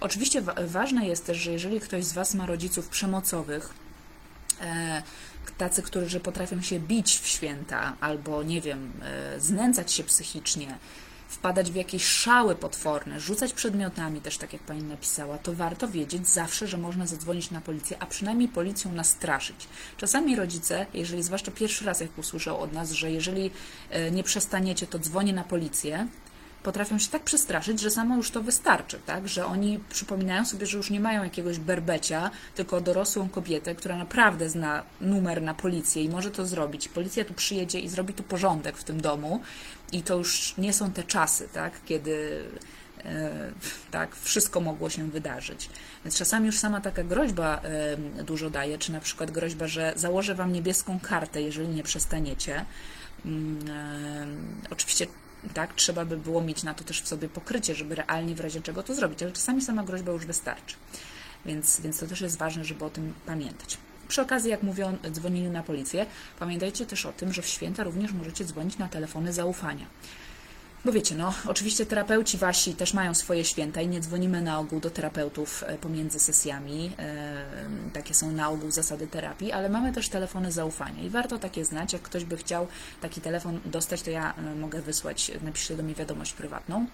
Oczywiście wa- ważne jest też, że jeżeli ktoś z Was ma rodziców przemocowych, e, tacy, którzy potrafią się bić w święta, albo nie wiem, e, znęcać się psychicznie, wpadać w jakieś szały potworne, rzucać przedmiotami, też tak jak pani napisała, to warto wiedzieć zawsze, że można zadzwonić na policję, a przynajmniej policją nastraszyć. Czasami rodzice, jeżeli zwłaszcza pierwszy raz jak usłyszał od nas, że jeżeli e, nie przestaniecie, to dzwonię na policję, potrafią się tak przestraszyć, że samo już to wystarczy, tak? Że oni przypominają sobie, że już nie mają jakiegoś berbecia, tylko dorosłą kobietę, która naprawdę zna numer na policję i może to zrobić. Policja tu przyjedzie i zrobi tu porządek w tym domu i to już nie są te czasy, tak? Kiedy e, tak, wszystko mogło się wydarzyć. Więc czasami już sama taka groźba e, dużo daje, czy na przykład groźba, że założę Wam niebieską kartę, jeżeli nie przestaniecie. Mm, e, Oczywiście tak, trzeba by było mieć na to też w sobie pokrycie, żeby realnie w razie czego to zrobić, ale czasami sama groźba już wystarczy. Więc, więc to też jest ważne, żeby o tym pamiętać. Przy okazji, jak mówię o dzwonieniu na policję, pamiętajcie też o tym, że w święta również możecie dzwonić na telefony zaufania. Bo wiecie, no, oczywiście terapeuci wasi też mają swoje święta i nie dzwonimy na ogół do terapeutów e, pomiędzy sesjami. e, Takie są na ogół zasady terapii, ale mamy też telefony zaufania i warto takie znać. Jak ktoś by chciał taki telefon dostać, to ja e, mogę wysłać, napiszcie do mnie wiadomość prywatną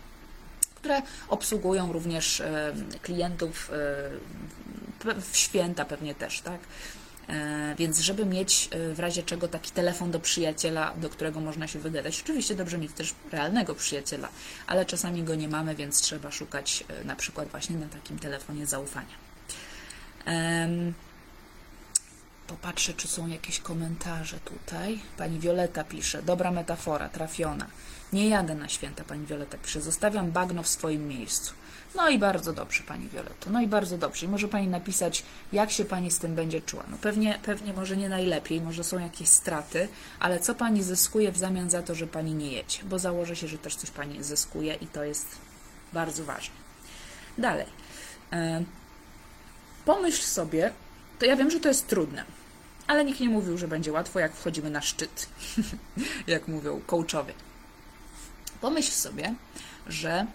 które obsługują również klientów w święta pewnie też, tak? E, Więc żeby mieć e, w razie czego taki telefon do przyjaciela, do którego można się wygadać, oczywiście dobrze mieć też realnego przyjaciela, ale czasami go nie mamy, więc trzeba szukać e, na przykład właśnie na takim telefonie zaufania. Popatrzę, czy są jakieś komentarze tutaj. Pani Wioleta pisze, dobra metafora, trafiona. Nie jadę na święta, pani Wioleta pisze, zostawiam bagno w swoim miejscu. No i bardzo dobrze, pani Violetto, no i bardzo dobrze. I może pani napisać, jak się pani z tym będzie czuła. No pewnie, pewnie może nie najlepiej, może są jakieś straty, ale co pani zyskuje w zamian za to, że pani nie jedzie? Bo założę się, że też coś pani zyskuje i to jest bardzo ważne. Dalej. E, pomyśl sobie, to ja wiem, że to jest trudne, ale nikt nie mówił, że będzie łatwo, jak wchodzimy na szczyt, jak mówią coachowie. Pomyśl sobie, że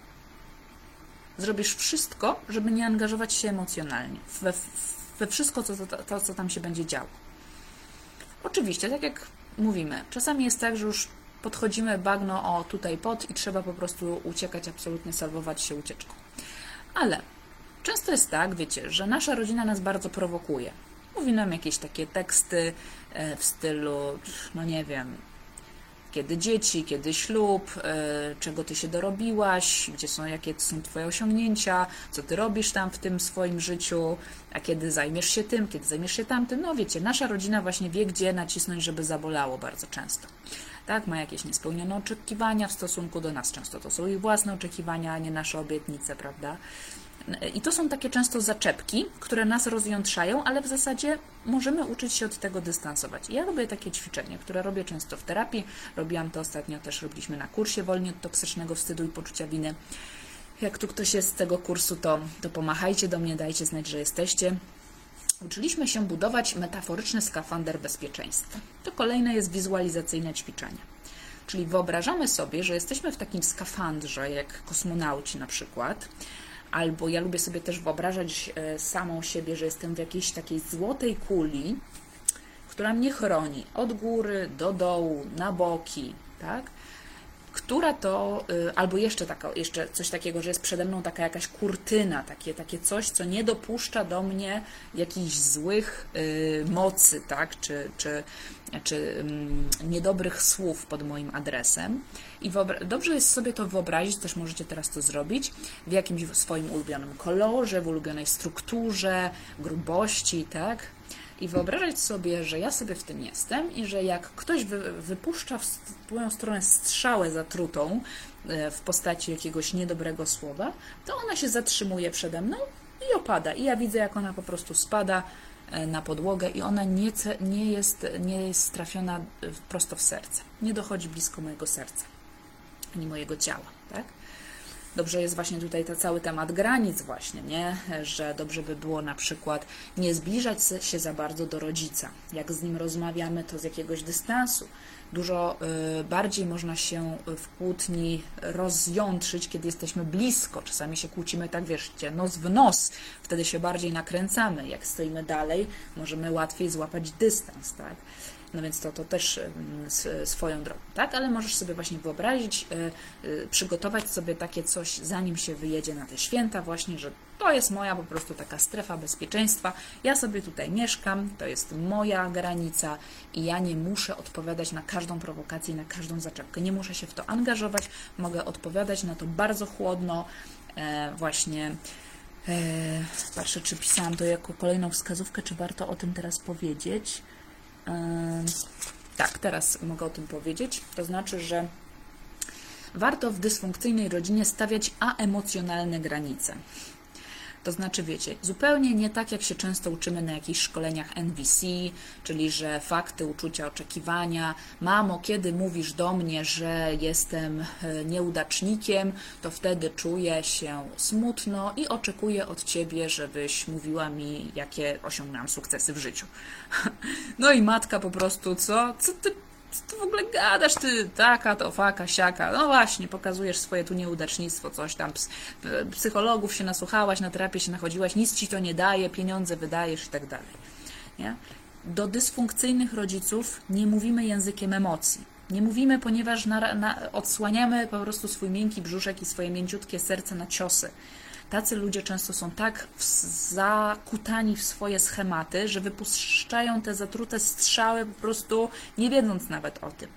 zrobisz wszystko, żeby nie angażować się emocjonalnie we, we wszystko, co, to, to, co tam się będzie działo. Oczywiście, tak jak mówimy, czasami jest tak, że już podchodzimy bagno o tutaj pod i trzeba po prostu uciekać, absolutnie salwować się ucieczką. Ale często jest tak, wiecie, że nasza rodzina nas bardzo prowokuje. Mówi nam jakieś takie teksty e, w stylu, no nie wiem, kiedy dzieci, kiedy ślub, e, czego ty się dorobiłaś, gdzie są, jakie są twoje osiągnięcia, co ty robisz tam w tym swoim życiu, a kiedy zajmiesz się tym, kiedy zajmiesz się tamtym. No wiecie, nasza rodzina właśnie wie, gdzie nacisnąć, żeby zabolało bardzo często. Tak, ma jakieś niespełnione oczekiwania w stosunku do nas. Często to są ich własne oczekiwania, a nie nasze obietnice, prawda? I to są takie często zaczepki, które nas rozjątrzają, ale w zasadzie możemy uczyć się od tego dystansować. Ja robię takie ćwiczenie, które robię często w terapii. Robiłam to ostatnio też, robiliśmy na kursie Wolni od toksycznego wstydu i poczucia winy. Jak tu ktoś jest z tego kursu, to, to pomachajcie do mnie, dajcie znać, że jesteście. Uczyliśmy się budować metaforyczny skafander bezpieczeństwa. To kolejne jest wizualizacyjne ćwiczenie. Czyli wyobrażamy sobie, że jesteśmy w takim skafandrze, jak kosmonauci na przykład, albo ja lubię sobie też wyobrażać e, samą siebie, że jestem w jakiejś takiej złotej kuli, która mnie chroni od góry do dołu, na boki, tak? Która to, y, albo jeszcze, taka, jeszcze coś takiego, że jest przede mną taka jakaś kurtyna, takie, takie coś, co nie dopuszcza do mnie jakichś złych y, mocy, tak, czy, czy, czy y, niedobrych słów pod moim adresem. I dobrze jest sobie to wyobrazić, też możecie teraz to zrobić, w jakimś swoim ulubionym kolorze, w ulubionej strukturze, grubości, tak, i wyobrażać sobie, że ja sobie w tym jestem i że jak ktoś wy, wypuszcza w moją stronę strzałę zatrutą e, w postaci jakiegoś niedobrego słowa, to ona się zatrzymuje przede mną i opada. I ja widzę, jak ona po prostu spada e, na podłogę i ona nie, nie, jest, nie jest trafiona prosto w serce. Nie dochodzi blisko mojego serca, ani mojego ciała? Dobrze jest właśnie tutaj ten cały temat granic właśnie, nie? Że dobrze by było na przykład nie zbliżać się za bardzo do rodzica. Jak z nim rozmawiamy, to z jakiegoś dystansu. Dużo y, bardziej można się w kłótni rozjątrzyć, kiedy jesteśmy blisko. Czasami się kłócimy tak, wieszcie, nos w nos. Wtedy się bardziej nakręcamy. Jak stoimy dalej, możemy łatwiej złapać dystans, tak? No więc to, to też swoją drogą, tak? Ale możesz sobie właśnie wyobrazić, e, e, przygotować sobie takie coś, zanim się wyjedzie na te święta, właśnie, że to jest moja po prostu taka strefa bezpieczeństwa. Ja sobie tutaj mieszkam, to jest moja granica i ja nie muszę odpowiadać na każdą prowokację, na każdą zaczepkę. Nie muszę się w to angażować, mogę odpowiadać na to bardzo chłodno, e, właśnie. Patrzę, czy pisałam to jako kolejną wskazówkę, czy warto o tym teraz powiedzieć. Tak, teraz mogę o tym powiedzieć. To znaczy, że warto w dysfunkcyjnej rodzinie stawiać aemocjonalne granice. To znaczy, wiecie, zupełnie nie tak, jak się często uczymy na jakichś szkoleniach NVC, czyli że fakty, uczucia, oczekiwania. Mamo, kiedy mówisz do mnie, że jestem e, nieudacznikiem, to wtedy czuję się smutno i oczekuję od ciebie, żebyś mówiła mi, jakie osiągnęłam sukcesy w życiu. No i matka po prostu, co? Co ty ty w ogóle gadasz, ty taka, to faka, siaka. No właśnie, pokazujesz swoje tu nieudacznictwo, coś tam. Psychologów się nasłuchałaś, na terapię się nachodziłaś, nic ci to nie daje, pieniądze wydajesz i tak dalej. Nie? Do dysfunkcyjnych rodziców nie mówimy językiem emocji. Nie mówimy, ponieważ na, na, odsłaniamy po prostu swój miękki brzuszek i swoje mięciutkie serce na ciosy. Tacy ludzie często są tak zakutani w swoje schematy, że wypuszczają te zatrute strzały po prostu nie wiedząc nawet o tym.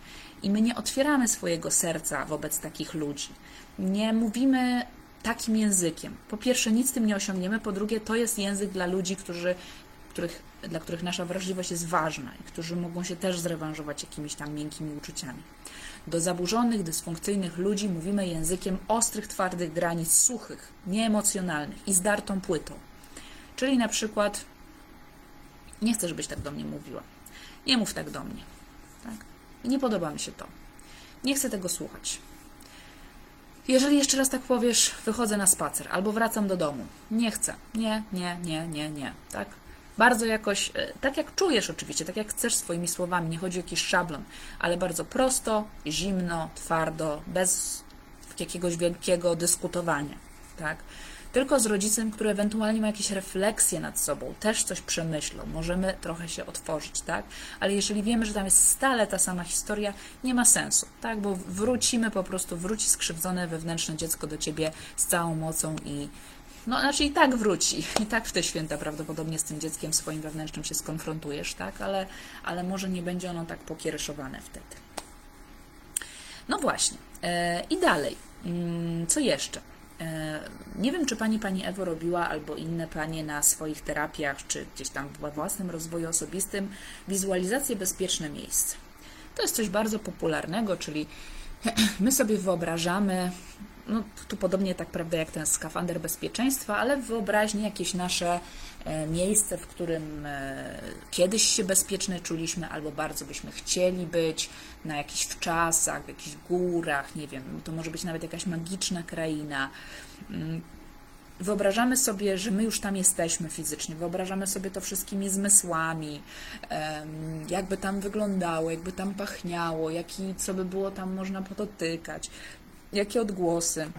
I my nie otwieramy swojego serca wobec takich ludzi. Nie mówimy takim językiem. Po pierwsze, nic tym nie osiągniemy, po drugie, to jest język dla ludzi, którzy, których, dla których nasza wrażliwość jest ważna i którzy mogą się też zrewanżować jakimiś tam miękkimi uczuciami. Do zaburzonych, dysfunkcyjnych ludzi mówimy językiem ostrych, twardych granic, suchych, nieemocjonalnych i zdartą płytą. Czyli na przykład nie chcę, żebyś tak do mnie mówiła. Nie mów tak do mnie. Tak? Nie podoba mi się to. Nie chcę tego słuchać. Jeżeli jeszcze raz tak powiesz, wychodzę na spacer albo wracam do domu, nie chcę, nie, nie, nie, nie, nie, tak? Bardzo jakoś, e, tak jak czujesz oczywiście, tak jak chcesz swoimi słowami, nie chodzi o jakiś szablon, ale bardzo prosto, zimno, twardo, bez jakiegoś wielkiego dyskutowania, tak? Tylko z rodzicem, który ewentualnie ma jakieś refleksje nad sobą, też coś przemyślą, możemy trochę się otworzyć, tak? Ale jeżeli wiemy, że tam jest stale ta sama historia, nie ma sensu, tak? Bo wrócimy po prostu, wróci skrzywdzone wewnętrzne dziecko do ciebie z całą mocą i no, znaczy i tak wróci, i tak w te święta prawdopodobnie z tym dzieckiem swoim wewnętrznym się skonfrontujesz, tak? Ale, ale może nie będzie ono tak pokiereszowane wtedy. No właśnie. E, I dalej. Mm, co jeszcze? E, nie wiem, czy pani, pani Ewo robiła albo inne panie na swoich terapiach, czy gdzieś tam we własnym rozwoju osobistym wizualizację bezpieczne miejsce. To jest coś bardzo popularnego, czyli my sobie wyobrażamy, no tu podobnie tak prawda jak ten skafander bezpieczeństwa, ale w wyobraźni jakieś nasze e, miejsce, w którym e, kiedyś się bezpieczne czuliśmy, albo bardzo byśmy chcieli być, na jakichś wczasach, w jakichś górach, nie wiem, to może być nawet jakaś magiczna kraina. Mm, wyobrażamy sobie, że my już tam jesteśmy fizycznie, wyobrażamy sobie to wszystkimi zmysłami, jakby tam wyglądało, jakby tam pachniało, jaki, co by było tam można podotykać, jakie odgłosy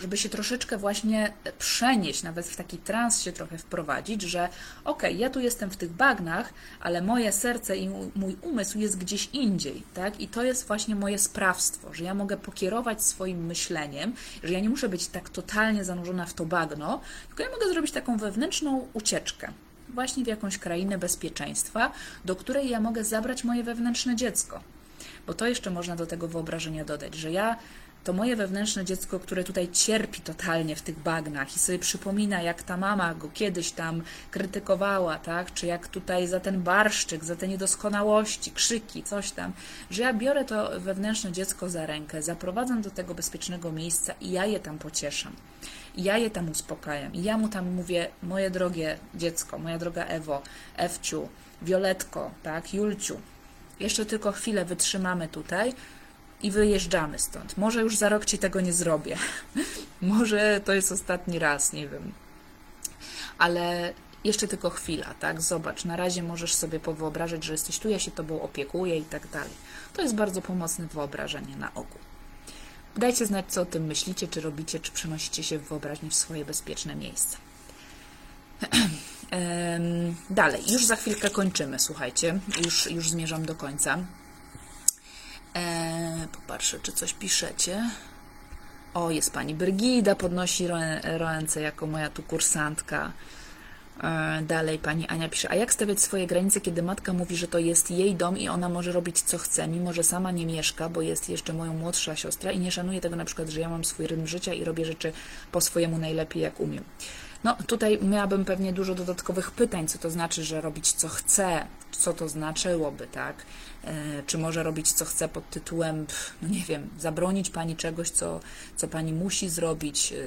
żeby się troszeczkę właśnie przenieść, nawet w taki trans się trochę wprowadzić, że ok, ja tu jestem w tych bagnach, ale moje serce i mój umysł jest gdzieś indziej, tak? I to jest właśnie moje sprawstwo, że ja mogę pokierować swoim myśleniem, że ja nie muszę być tak totalnie zanurzona w to bagno, tylko ja mogę zrobić taką wewnętrzną ucieczkę właśnie w jakąś krainę bezpieczeństwa, do której ja mogę zabrać moje wewnętrzne dziecko. Bo to jeszcze można do tego wyobrażenia dodać, że ja to moje wewnętrzne dziecko, które tutaj cierpi totalnie w tych bagnach i sobie przypomina, jak ta mama go kiedyś tam krytykowała, tak? Czy jak tutaj za ten barszczyk, za te niedoskonałości, krzyki, coś tam, że ja biorę to wewnętrzne dziecko za rękę, zaprowadzam do tego bezpiecznego miejsca i ja je tam pocieszam. Ja je tam uspokajam. I ja mu tam mówię, moje drogie dziecko, moja droga Ewo, Ewciu, Violetko, tak, Julciu, jeszcze tylko chwilę wytrzymamy tutaj, i wyjeżdżamy stąd. Może już za rok ci tego nie zrobię. Może to jest ostatni raz, nie wiem. Ale jeszcze tylko chwila, tak? Zobacz, na razie możesz sobie powyobrażać, że jesteś tu, ja się tobą opiekuję i tak dalej. To jest bardzo pomocne wyobrażenie na ogół. Dajcie znać, co o tym myślicie, czy robicie, czy przenosicie się w wyobraźni w swoje bezpieczne miejsce. Dalej, już za chwilkę kończymy, słuchajcie, już, już zmierzam do końca. E, popatrzę, czy coś piszecie. O, jest pani Brygida, podnosi ręce jako moja tu kursantka. E, dalej pani Ania pisze, a jak stawiać swoje granice, kiedy matka mówi, że to jest jej dom i ona może robić co chce, mimo że sama nie mieszka, bo jest jeszcze moją młodsza siostra i nie szanuje tego na przykład, że ja mam swój rytm życia i robię rzeczy po swojemu najlepiej jak umiem. No tutaj miałabym pewnie dużo dodatkowych pytań, co to znaczy, że robić co chce, co to znaczyłoby, tak? E, czy może robić co chce pod tytułem, no nie wiem, zabronić pani czegoś, co, co pani musi zrobić e,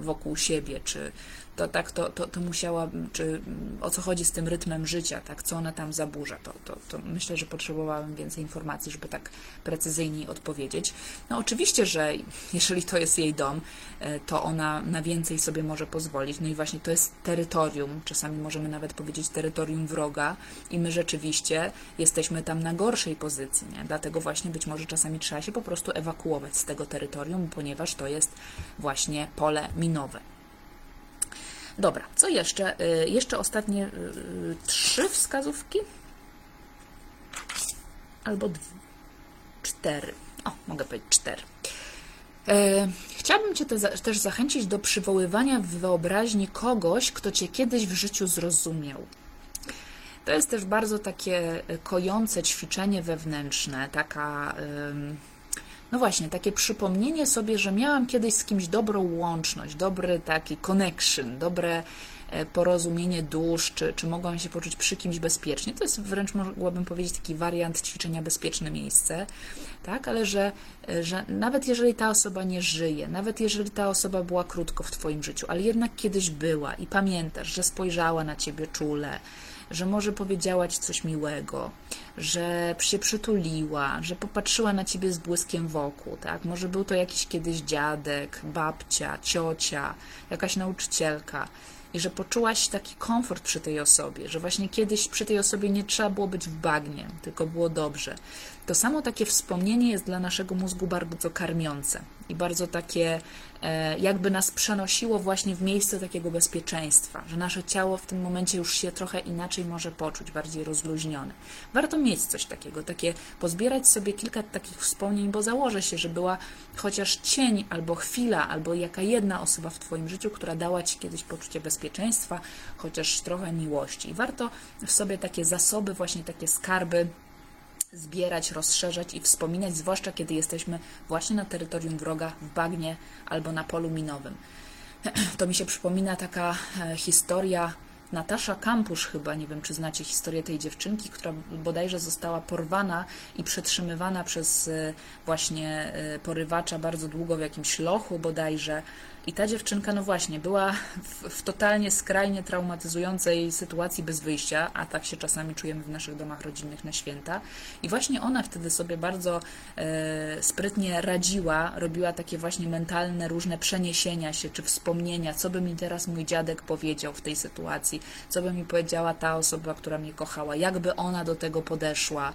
wokół siebie, czy to tak, to, to, to musiała, czy o co chodzi z tym rytmem życia, tak, co ona tam zaburza, to, to, to myślę, że potrzebowałabym więcej informacji, żeby tak precyzyjniej odpowiedzieć. No oczywiście, że jeżeli to jest jej dom, e, to ona na więcej sobie może pozwolić, no i właśnie to jest terytorium, czasami możemy nawet powiedzieć terytorium wroga i my rzeczywiście jesteśmy tam na gorszej pozycji, nie? dlatego właśnie być może czasami trzeba się po prostu ewakuować z tego terytorium, ponieważ to jest właśnie pole minowe. Dobra, co jeszcze? Y, jeszcze ostatnie y, trzy wskazówki? Albo dwie, cztery. O, mogę powiedzieć cztery. E, chciałabym Cię też zachęcić do przywoływania w wyobraźni kogoś, kto Cię kiedyś w życiu zrozumiał. To jest też bardzo takie kojące ćwiczenie wewnętrzne, taka no właśnie, takie przypomnienie sobie, że miałam kiedyś z kimś dobrą łączność, dobry taki connection, dobre e, porozumienie dusz, czy, czy mogłam się poczuć przy kimś bezpiecznie. To jest wręcz, mogłabym powiedzieć, taki wariant ćwiczenia bezpieczne miejsce, tak? Ale że, e, że nawet jeżeli ta osoba nie żyje, nawet jeżeli ta osoba była krótko w Twoim życiu, ale jednak kiedyś była i pamiętasz, że spojrzała na Ciebie czule, że może powiedziała ci coś miłego, że się przytuliła, że popatrzyła na ciebie z błyskiem wokół, tak? Może był to jakiś kiedyś dziadek, babcia, ciocia, jakaś nauczycielka i że poczułaś taki komfort przy tej osobie, że właśnie kiedyś przy tej osobie nie trzeba było być w bagnie, tylko było dobrze. To samo takie wspomnienie jest dla naszego mózgu bardzo karmiące i bardzo takie, e, jakby nas przenosiło właśnie w miejsce takiego bezpieczeństwa, że nasze ciało w tym momencie już się trochę inaczej może poczuć, bardziej rozluźnione. Warto mieć coś takiego, takie pozbierać sobie kilka takich wspomnień, bo założę się, że była chociaż cień albo chwila, albo jaka jedna osoba w Twoim życiu, która dała Ci kiedyś poczucie bezpieczeństwa, chociaż trochę miłości. I warto w sobie takie zasoby, właśnie takie skarby, zbierać, rozszerzać i wspominać, zwłaszcza kiedy jesteśmy właśnie na terytorium wroga, w bagnie albo na polu minowym. To mi się przypomina taka e, historia Natasza Kampusz chyba, nie wiem czy znacie historię tej dziewczynki, która bodajże została porwana i przetrzymywana przez e, właśnie e, porywacza bardzo długo w jakimś lochu bodajże i ta dziewczynka, no właśnie, była w, w, totalnie skrajnie traumatyzującej sytuacji bez wyjścia, a tak się czasami czujemy w naszych domach rodzinnych na święta. I właśnie ona wtedy sobie bardzo e, sprytnie radziła, robiła takie właśnie mentalne różne przeniesienia się, czy wspomnienia, co by mi teraz mój dziadek powiedział w tej sytuacji, co by mi powiedziała ta osoba, która mnie kochała, jakby ona do tego podeszła.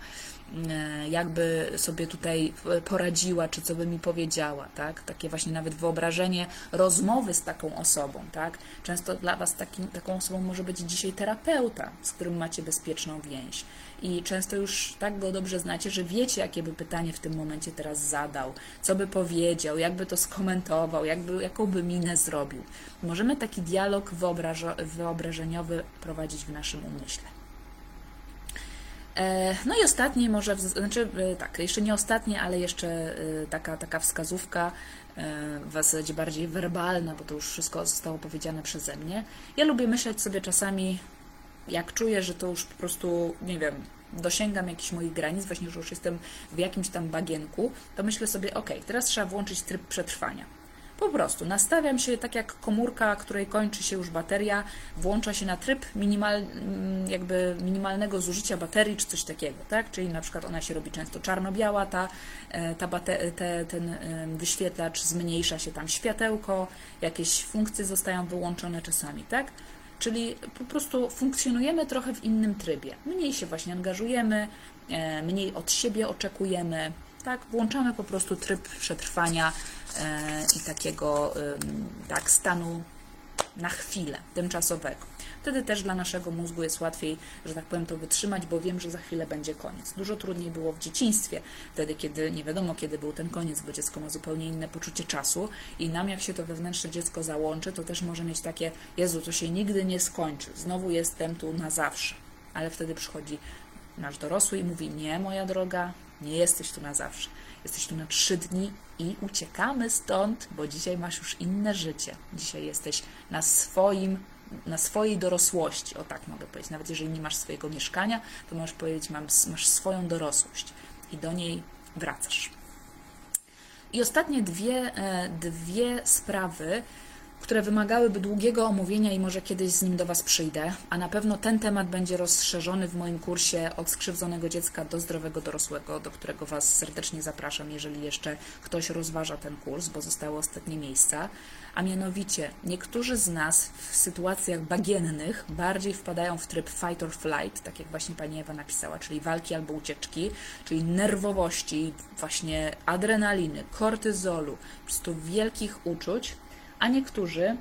E, jakby sobie tutaj poradziła, czy co by mi powiedziała, tak? Takie właśnie nawet wyobrażenie rozmowy z taką osobą, tak? Często dla Was taką osobą może być dzisiaj terapeuta, z którym macie bezpieczną więź. I często już tak go dobrze znacie, że wiecie, jakie by pytanie w tym momencie teraz zadał, co by powiedział, jakby to skomentował, jakby, jaką by minę zrobił. Możemy taki dialog wyobrażeniowy prowadzić w naszym umyśle. E, no i ostatnie może, znaczy e, tak, jeszcze nie ostatnie, ale jeszcze e, taka, taka wskazówka w zasadzie bardziej werbalna, bo to już wszystko zostało powiedziane przeze mnie. Ja lubię myśleć sobie czasami, jak czuję, że to już po prostu, nie wiem, dosięgam jakichś moich granic, właśnie, że już jestem w jakimś tam bagienku, to myślę sobie, ok, teraz trzeba włączyć tryb przetrwania po prostu nastawiam się tak jak komórka, której kończy się już bateria, włącza się na tryb minimal, mm, jakby minimalnego zużycia baterii czy coś takiego, tak? Czyli na przykład ona się robi często czarno-biała, ta, e, ta bate, te, ten wyświetlacz zmniejsza się tam światełko, jakieś funkcje zostają wyłączone czasami, tak? Czyli po prostu funkcjonujemy trochę w innym trybie. Mniej się właśnie angażujemy, e, mniej od siebie oczekujemy, tak? Włączamy po prostu tryb przetrwania e, i takiego tak, stanu na chwilę, tymczasowego. Wtedy też dla naszego mózgu jest łatwiej, że tak powiem, to wytrzymać, bo wiem, że za chwilę będzie koniec. Dużo trudniej było w dzieciństwie, wtedy, kiedy nie wiadomo, kiedy był ten koniec, bo dziecko ma zupełnie inne poczucie czasu i nam, jak się to wewnętrzne dziecko załączy, to też może mieć takie, Jezu, to się nigdy nie skończy, znowu jestem tu na zawsze. Ale wtedy przychodzi nasz dorosły i mówi, nie, moja droga, nie jesteś tu na zawsze. Jesteś tu na trzy dni i uciekamy stąd, bo dzisiaj masz już inne życie. Dzisiaj jesteś na swoim, na swojej dorosłości. O tak mogę powiedzieć. Nawet jeżeli nie masz swojego mieszkania, to możesz powiedzieć, mam, masz swoją dorosłość i do niej wracasz. I ostatnie dwie, e, dwie sprawy, które wymagałyby długiego omówienia i może kiedyś z nim do Was przyjdę, a na pewno ten temat będzie rozszerzony w moim kursie od skrzywdzonego dziecka do zdrowego dorosłego, do którego Was serdecznie zapraszam, jeżeli jeszcze ktoś rozważa ten kurs, bo zostały ostatnie miejsca. A mianowicie, niektórzy z nas w sytuacjach bagiennych bardziej wpadają w tryb fight or flight, tak jak właśnie pani Ewa napisała, czyli walki albo ucieczki, czyli nerwowości, właśnie adrenaliny, kortyzolu, po prostu wielkich uczuć, a niektórzy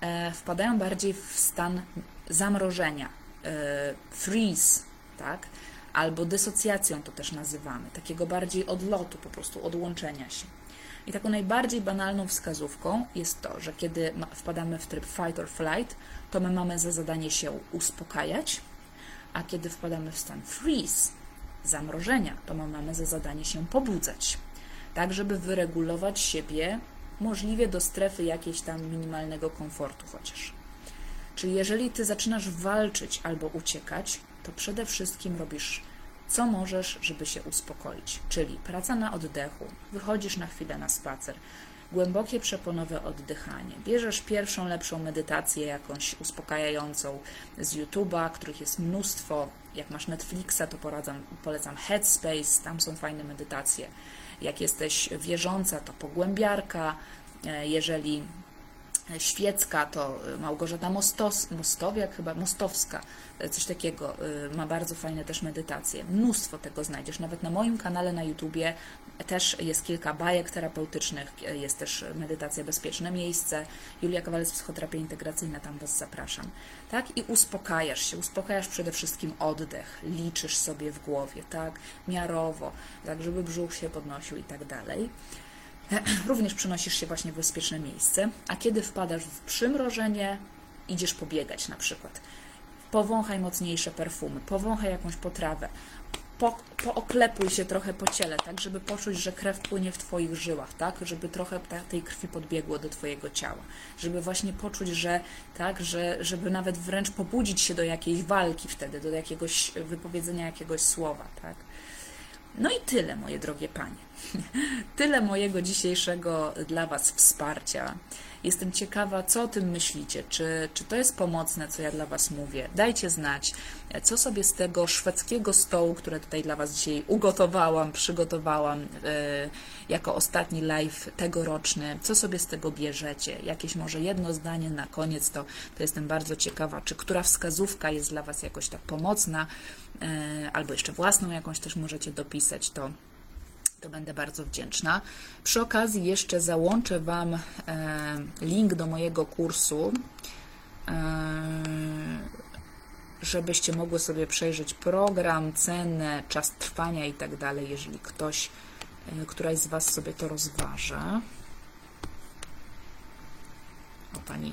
e, wpadają bardziej w stan zamrożenia, e, freeze, tak? Albo dysocjacją to też nazywamy, takiego bardziej odlotu, po prostu odłączenia się. I taką najbardziej banalną wskazówką jest to, że kiedy wpadamy w tryb fight or flight, to my mamy za zadanie się uspokajać, a kiedy wpadamy w stan freeze, zamrożenia, to my mamy za zadanie się pobudzać, tak żeby wyregulować siebie możliwie do strefy jakiejś tam minimalnego komfortu chociaż. Czyli jeżeli ty zaczynasz walczyć albo uciekać, to przede wszystkim robisz co możesz, żeby się uspokoić. Czyli praca na oddechu, wychodzisz na chwilę na spacer, Głębokie przeponowe oddychanie. Bierzesz pierwszą lepszą medytację, jakąś uspokajającą z YouTube'a, których jest mnóstwo. Jak masz Netflixa, to poradzam, polecam Headspace, tam są fajne medytacje. Jak jesteś wierząca, to pogłębiarka. E, jeżeli świecka, to Małgorzata Mostos, Mostowiak, chyba Mostowska, coś takiego, ma bardzo fajne też medytacje. Mnóstwo tego znajdziesz, nawet na moim kanale na YouTubie też jest kilka bajek terapeutycznych, jest też medytacja Bezpieczne Miejsce, Julia Kawalec, Psychoterapia Integracyjna, tam Was zapraszam. Tak? I uspokajasz się, uspokajasz przede wszystkim oddech, liczysz sobie w głowie, tak? Miarowo, tak, żeby brzuch się podnosił i tak dalej. również przenosisz się właśnie w bezpieczne miejsce, a kiedy wpadasz w przymrożenie, idziesz pobiegać na przykład. Powąchaj mocniejsze perfumy, powąchaj jakąś potrawę, po, pooklepuj się trochę po ciele, tak, żeby poczuć, że krew płynie w Twoich żyłach, tak, żeby trochę tej krwi podbiegło do Twojego ciała, żeby właśnie poczuć, że tak, że, żeby nawet wręcz pobudzić się do jakiejś walki wtedy, do jakiegoś wypowiedzenia jakiegoś słowa, tak. No i tyle, moje drogie panie. Tyle mojego dzisiejszego dla Was wsparcia. Jestem ciekawa, co o tym myślicie. Czy, czy to jest pomocne, co ja dla Was mówię? Dajcie znać, co sobie z tego szwedzkiego stołu, które tutaj dla Was dzisiaj ugotowałam, przygotowałam yy, jako ostatni live tegoroczny, co sobie z tego bierzecie? Jakieś może jedno zdanie na koniec, to, to jestem bardzo ciekawa, czy która wskazówka jest dla Was jakoś tak pomocna, yy, albo jeszcze własną jakąś też możecie dopisać, to to będę bardzo wdzięczna. Przy okazji jeszcze załączę Wam e, link do mojego kursu, e, żebyście mogły sobie przejrzeć program, cenę, czas trwania i tak dalej, jeżeli ktoś, e, któraś z Was sobie to rozważa. O, pani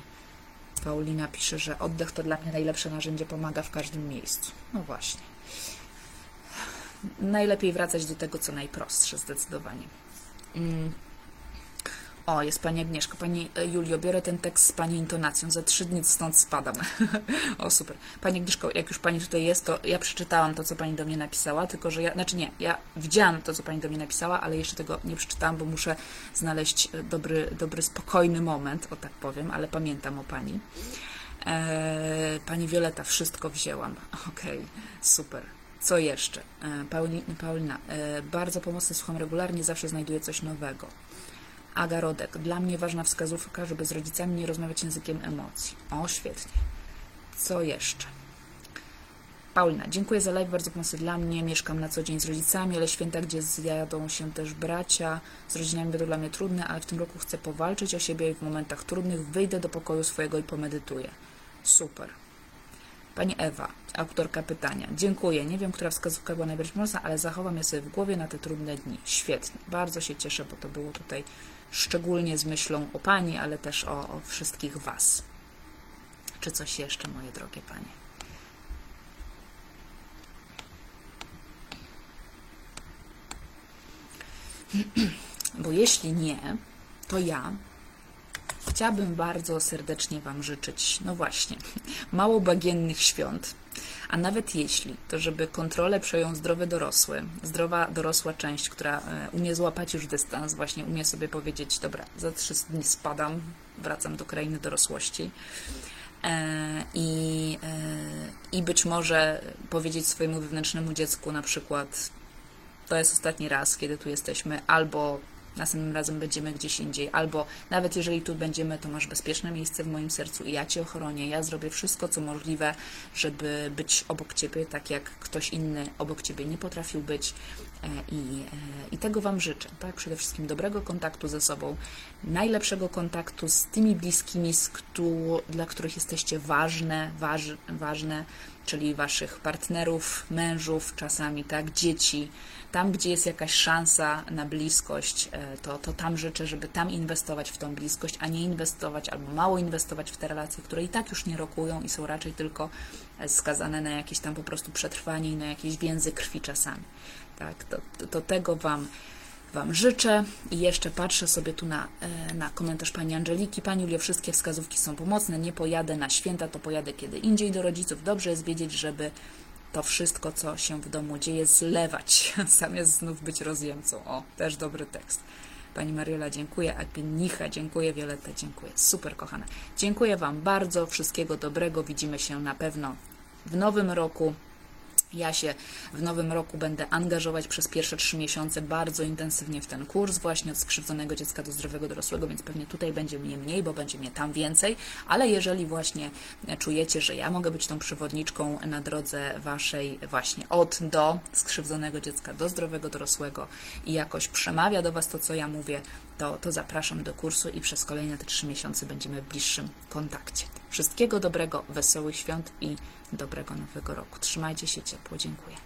Paulina pisze, że oddech to dla mnie najlepsze narzędzie, pomaga w każdym miejscu. No właśnie najlepiej wracać do tego, co najprostsze, zdecydowanie. Mm. O, jest Pani Agnieszka. Pani e, Julio, biorę ten tekst z Pani intonacją. Za trzy dni stąd spadam. o, super. Pani Agnieszko, jak już Pani tutaj jest, to ja przeczytałam to, co Pani do mnie napisała, tylko że ja, znaczy nie, ja widziałam to, co Pani do mnie napisała, ale jeszcze tego nie przeczytałam, bo muszę znaleźć e, dobry, dobry spokojny moment, o tak powiem, ale pamiętam o Pani. Eee, pani Wioleta, wszystko wzięłam. Okej, okay, super. Co jeszcze? E, Paulina, Paulina e, bardzo pomocny, słucham regularnie, zawsze znajduję coś nowego. Agarodek, dla mnie ważna wskazówka, żeby z rodzicami nie rozmawiać językiem emocji. O, świetnie. Co jeszcze? Paulina, dziękuję za live, bardzo pomocny dla mnie. Mieszkam na co dzień z rodzicami, ale święta, gdzie zjadą się też bracia, z rodzinami będą dla mnie trudne, ale w tym roku chcę powalczyć o siebie i w momentach trudnych wyjdę do pokoju swojego i pomedytuję. Super. Pani Ewa, autorka pytania. Dziękuję. Nie wiem, która wskazówka była najbardziej pomocna, ale zachowam je sobie w głowie na te trudne dni. Świetnie. Bardzo się cieszę, bo to było tutaj szczególnie z myślą o Pani, ale też o, o wszystkich Was. Czy coś jeszcze, moje drogie Panie? Bo jeśli nie, to ja Chciałabym bardzo serdecznie Wam życzyć, no właśnie, mało bagiennych świąt, a nawet jeśli, to żeby kontrolę przejął zdrowy dorosły, zdrowa dorosła część, która e, umie złapać już dystans, właśnie umie sobie powiedzieć, dobra, za trzy dni spadam, wracam do krainy dorosłości. E, I, e, I być może powiedzieć swojemu wewnętrznemu dziecku na przykład, to jest ostatni raz, kiedy tu jesteśmy, albo następnym razem będziemy gdzieś indziej, albo nawet jeżeli tu będziemy, to masz bezpieczne miejsce w moim sercu i ja Cię ochronię, ja zrobię wszystko, co możliwe, żeby być obok Ciebie, tak jak ktoś inny obok Ciebie nie potrafił być. E, i, e, i tego Wam życzę, tak? Przede wszystkim dobrego kontaktu ze sobą, najlepszego kontaktu z tymi bliskimi, z któ dla których jesteście ważne, waż, ważne, czyli Waszych partnerów, mężów, czasami, tak, dzieci, tam, gdzie jest jakaś szansa na bliskość, e, to, to tam życzę, żeby tam inwestować w tą bliskość, a nie inwestować albo mało inwestować w te relacje, które i tak już nie rokują i są raczej tylko e, skazane na jakieś tam po prostu przetrwanie i na jakieś więzy krwi czasami. Tak, to, to, to tego Wam Wam życzę i jeszcze patrzę sobie tu na, e, na komentarz Pani Angeliki. Pani Julio, wszystkie wskazówki są pomocne, nie pojadę na święta, to pojadę kiedy indziej do rodziców. Dobrze jest wiedzieć, żeby to wszystko, co się w domu dzieje, zlewać, zamiast znów być rozjemcą. O, też dobry tekst. Pani Mariola, dziękuję. Agnicha, dziękuję. Violetta, dziękuję. Super, kochane. Dziękuję Wam bardzo. Wszystkiego dobrego. Widzimy się na pewno w nowym roku. Ja się w nowym roku będę angażować przez pierwsze trzy miesiące bardzo intensywnie w ten kurs, właśnie od skrzywdzonego dziecka do zdrowego dorosłego, więc pewnie tutaj będzie mnie mniej, bo będzie mnie tam więcej, ale jeżeli właśnie czujecie, że ja mogę być tą przewodniczką na drodze waszej właśnie od do skrzywdzonego dziecka do zdrowego dorosłego i jakoś przemawia do was to, co ja mówię, to, to zapraszam do kursu i przez kolejne te trzy miesiące będziemy w bliższym kontakcie. Wszystkiego dobrego, wesołych świąt i dobrego nowego roku. Trzymajcie się ciepło. Dziękuję.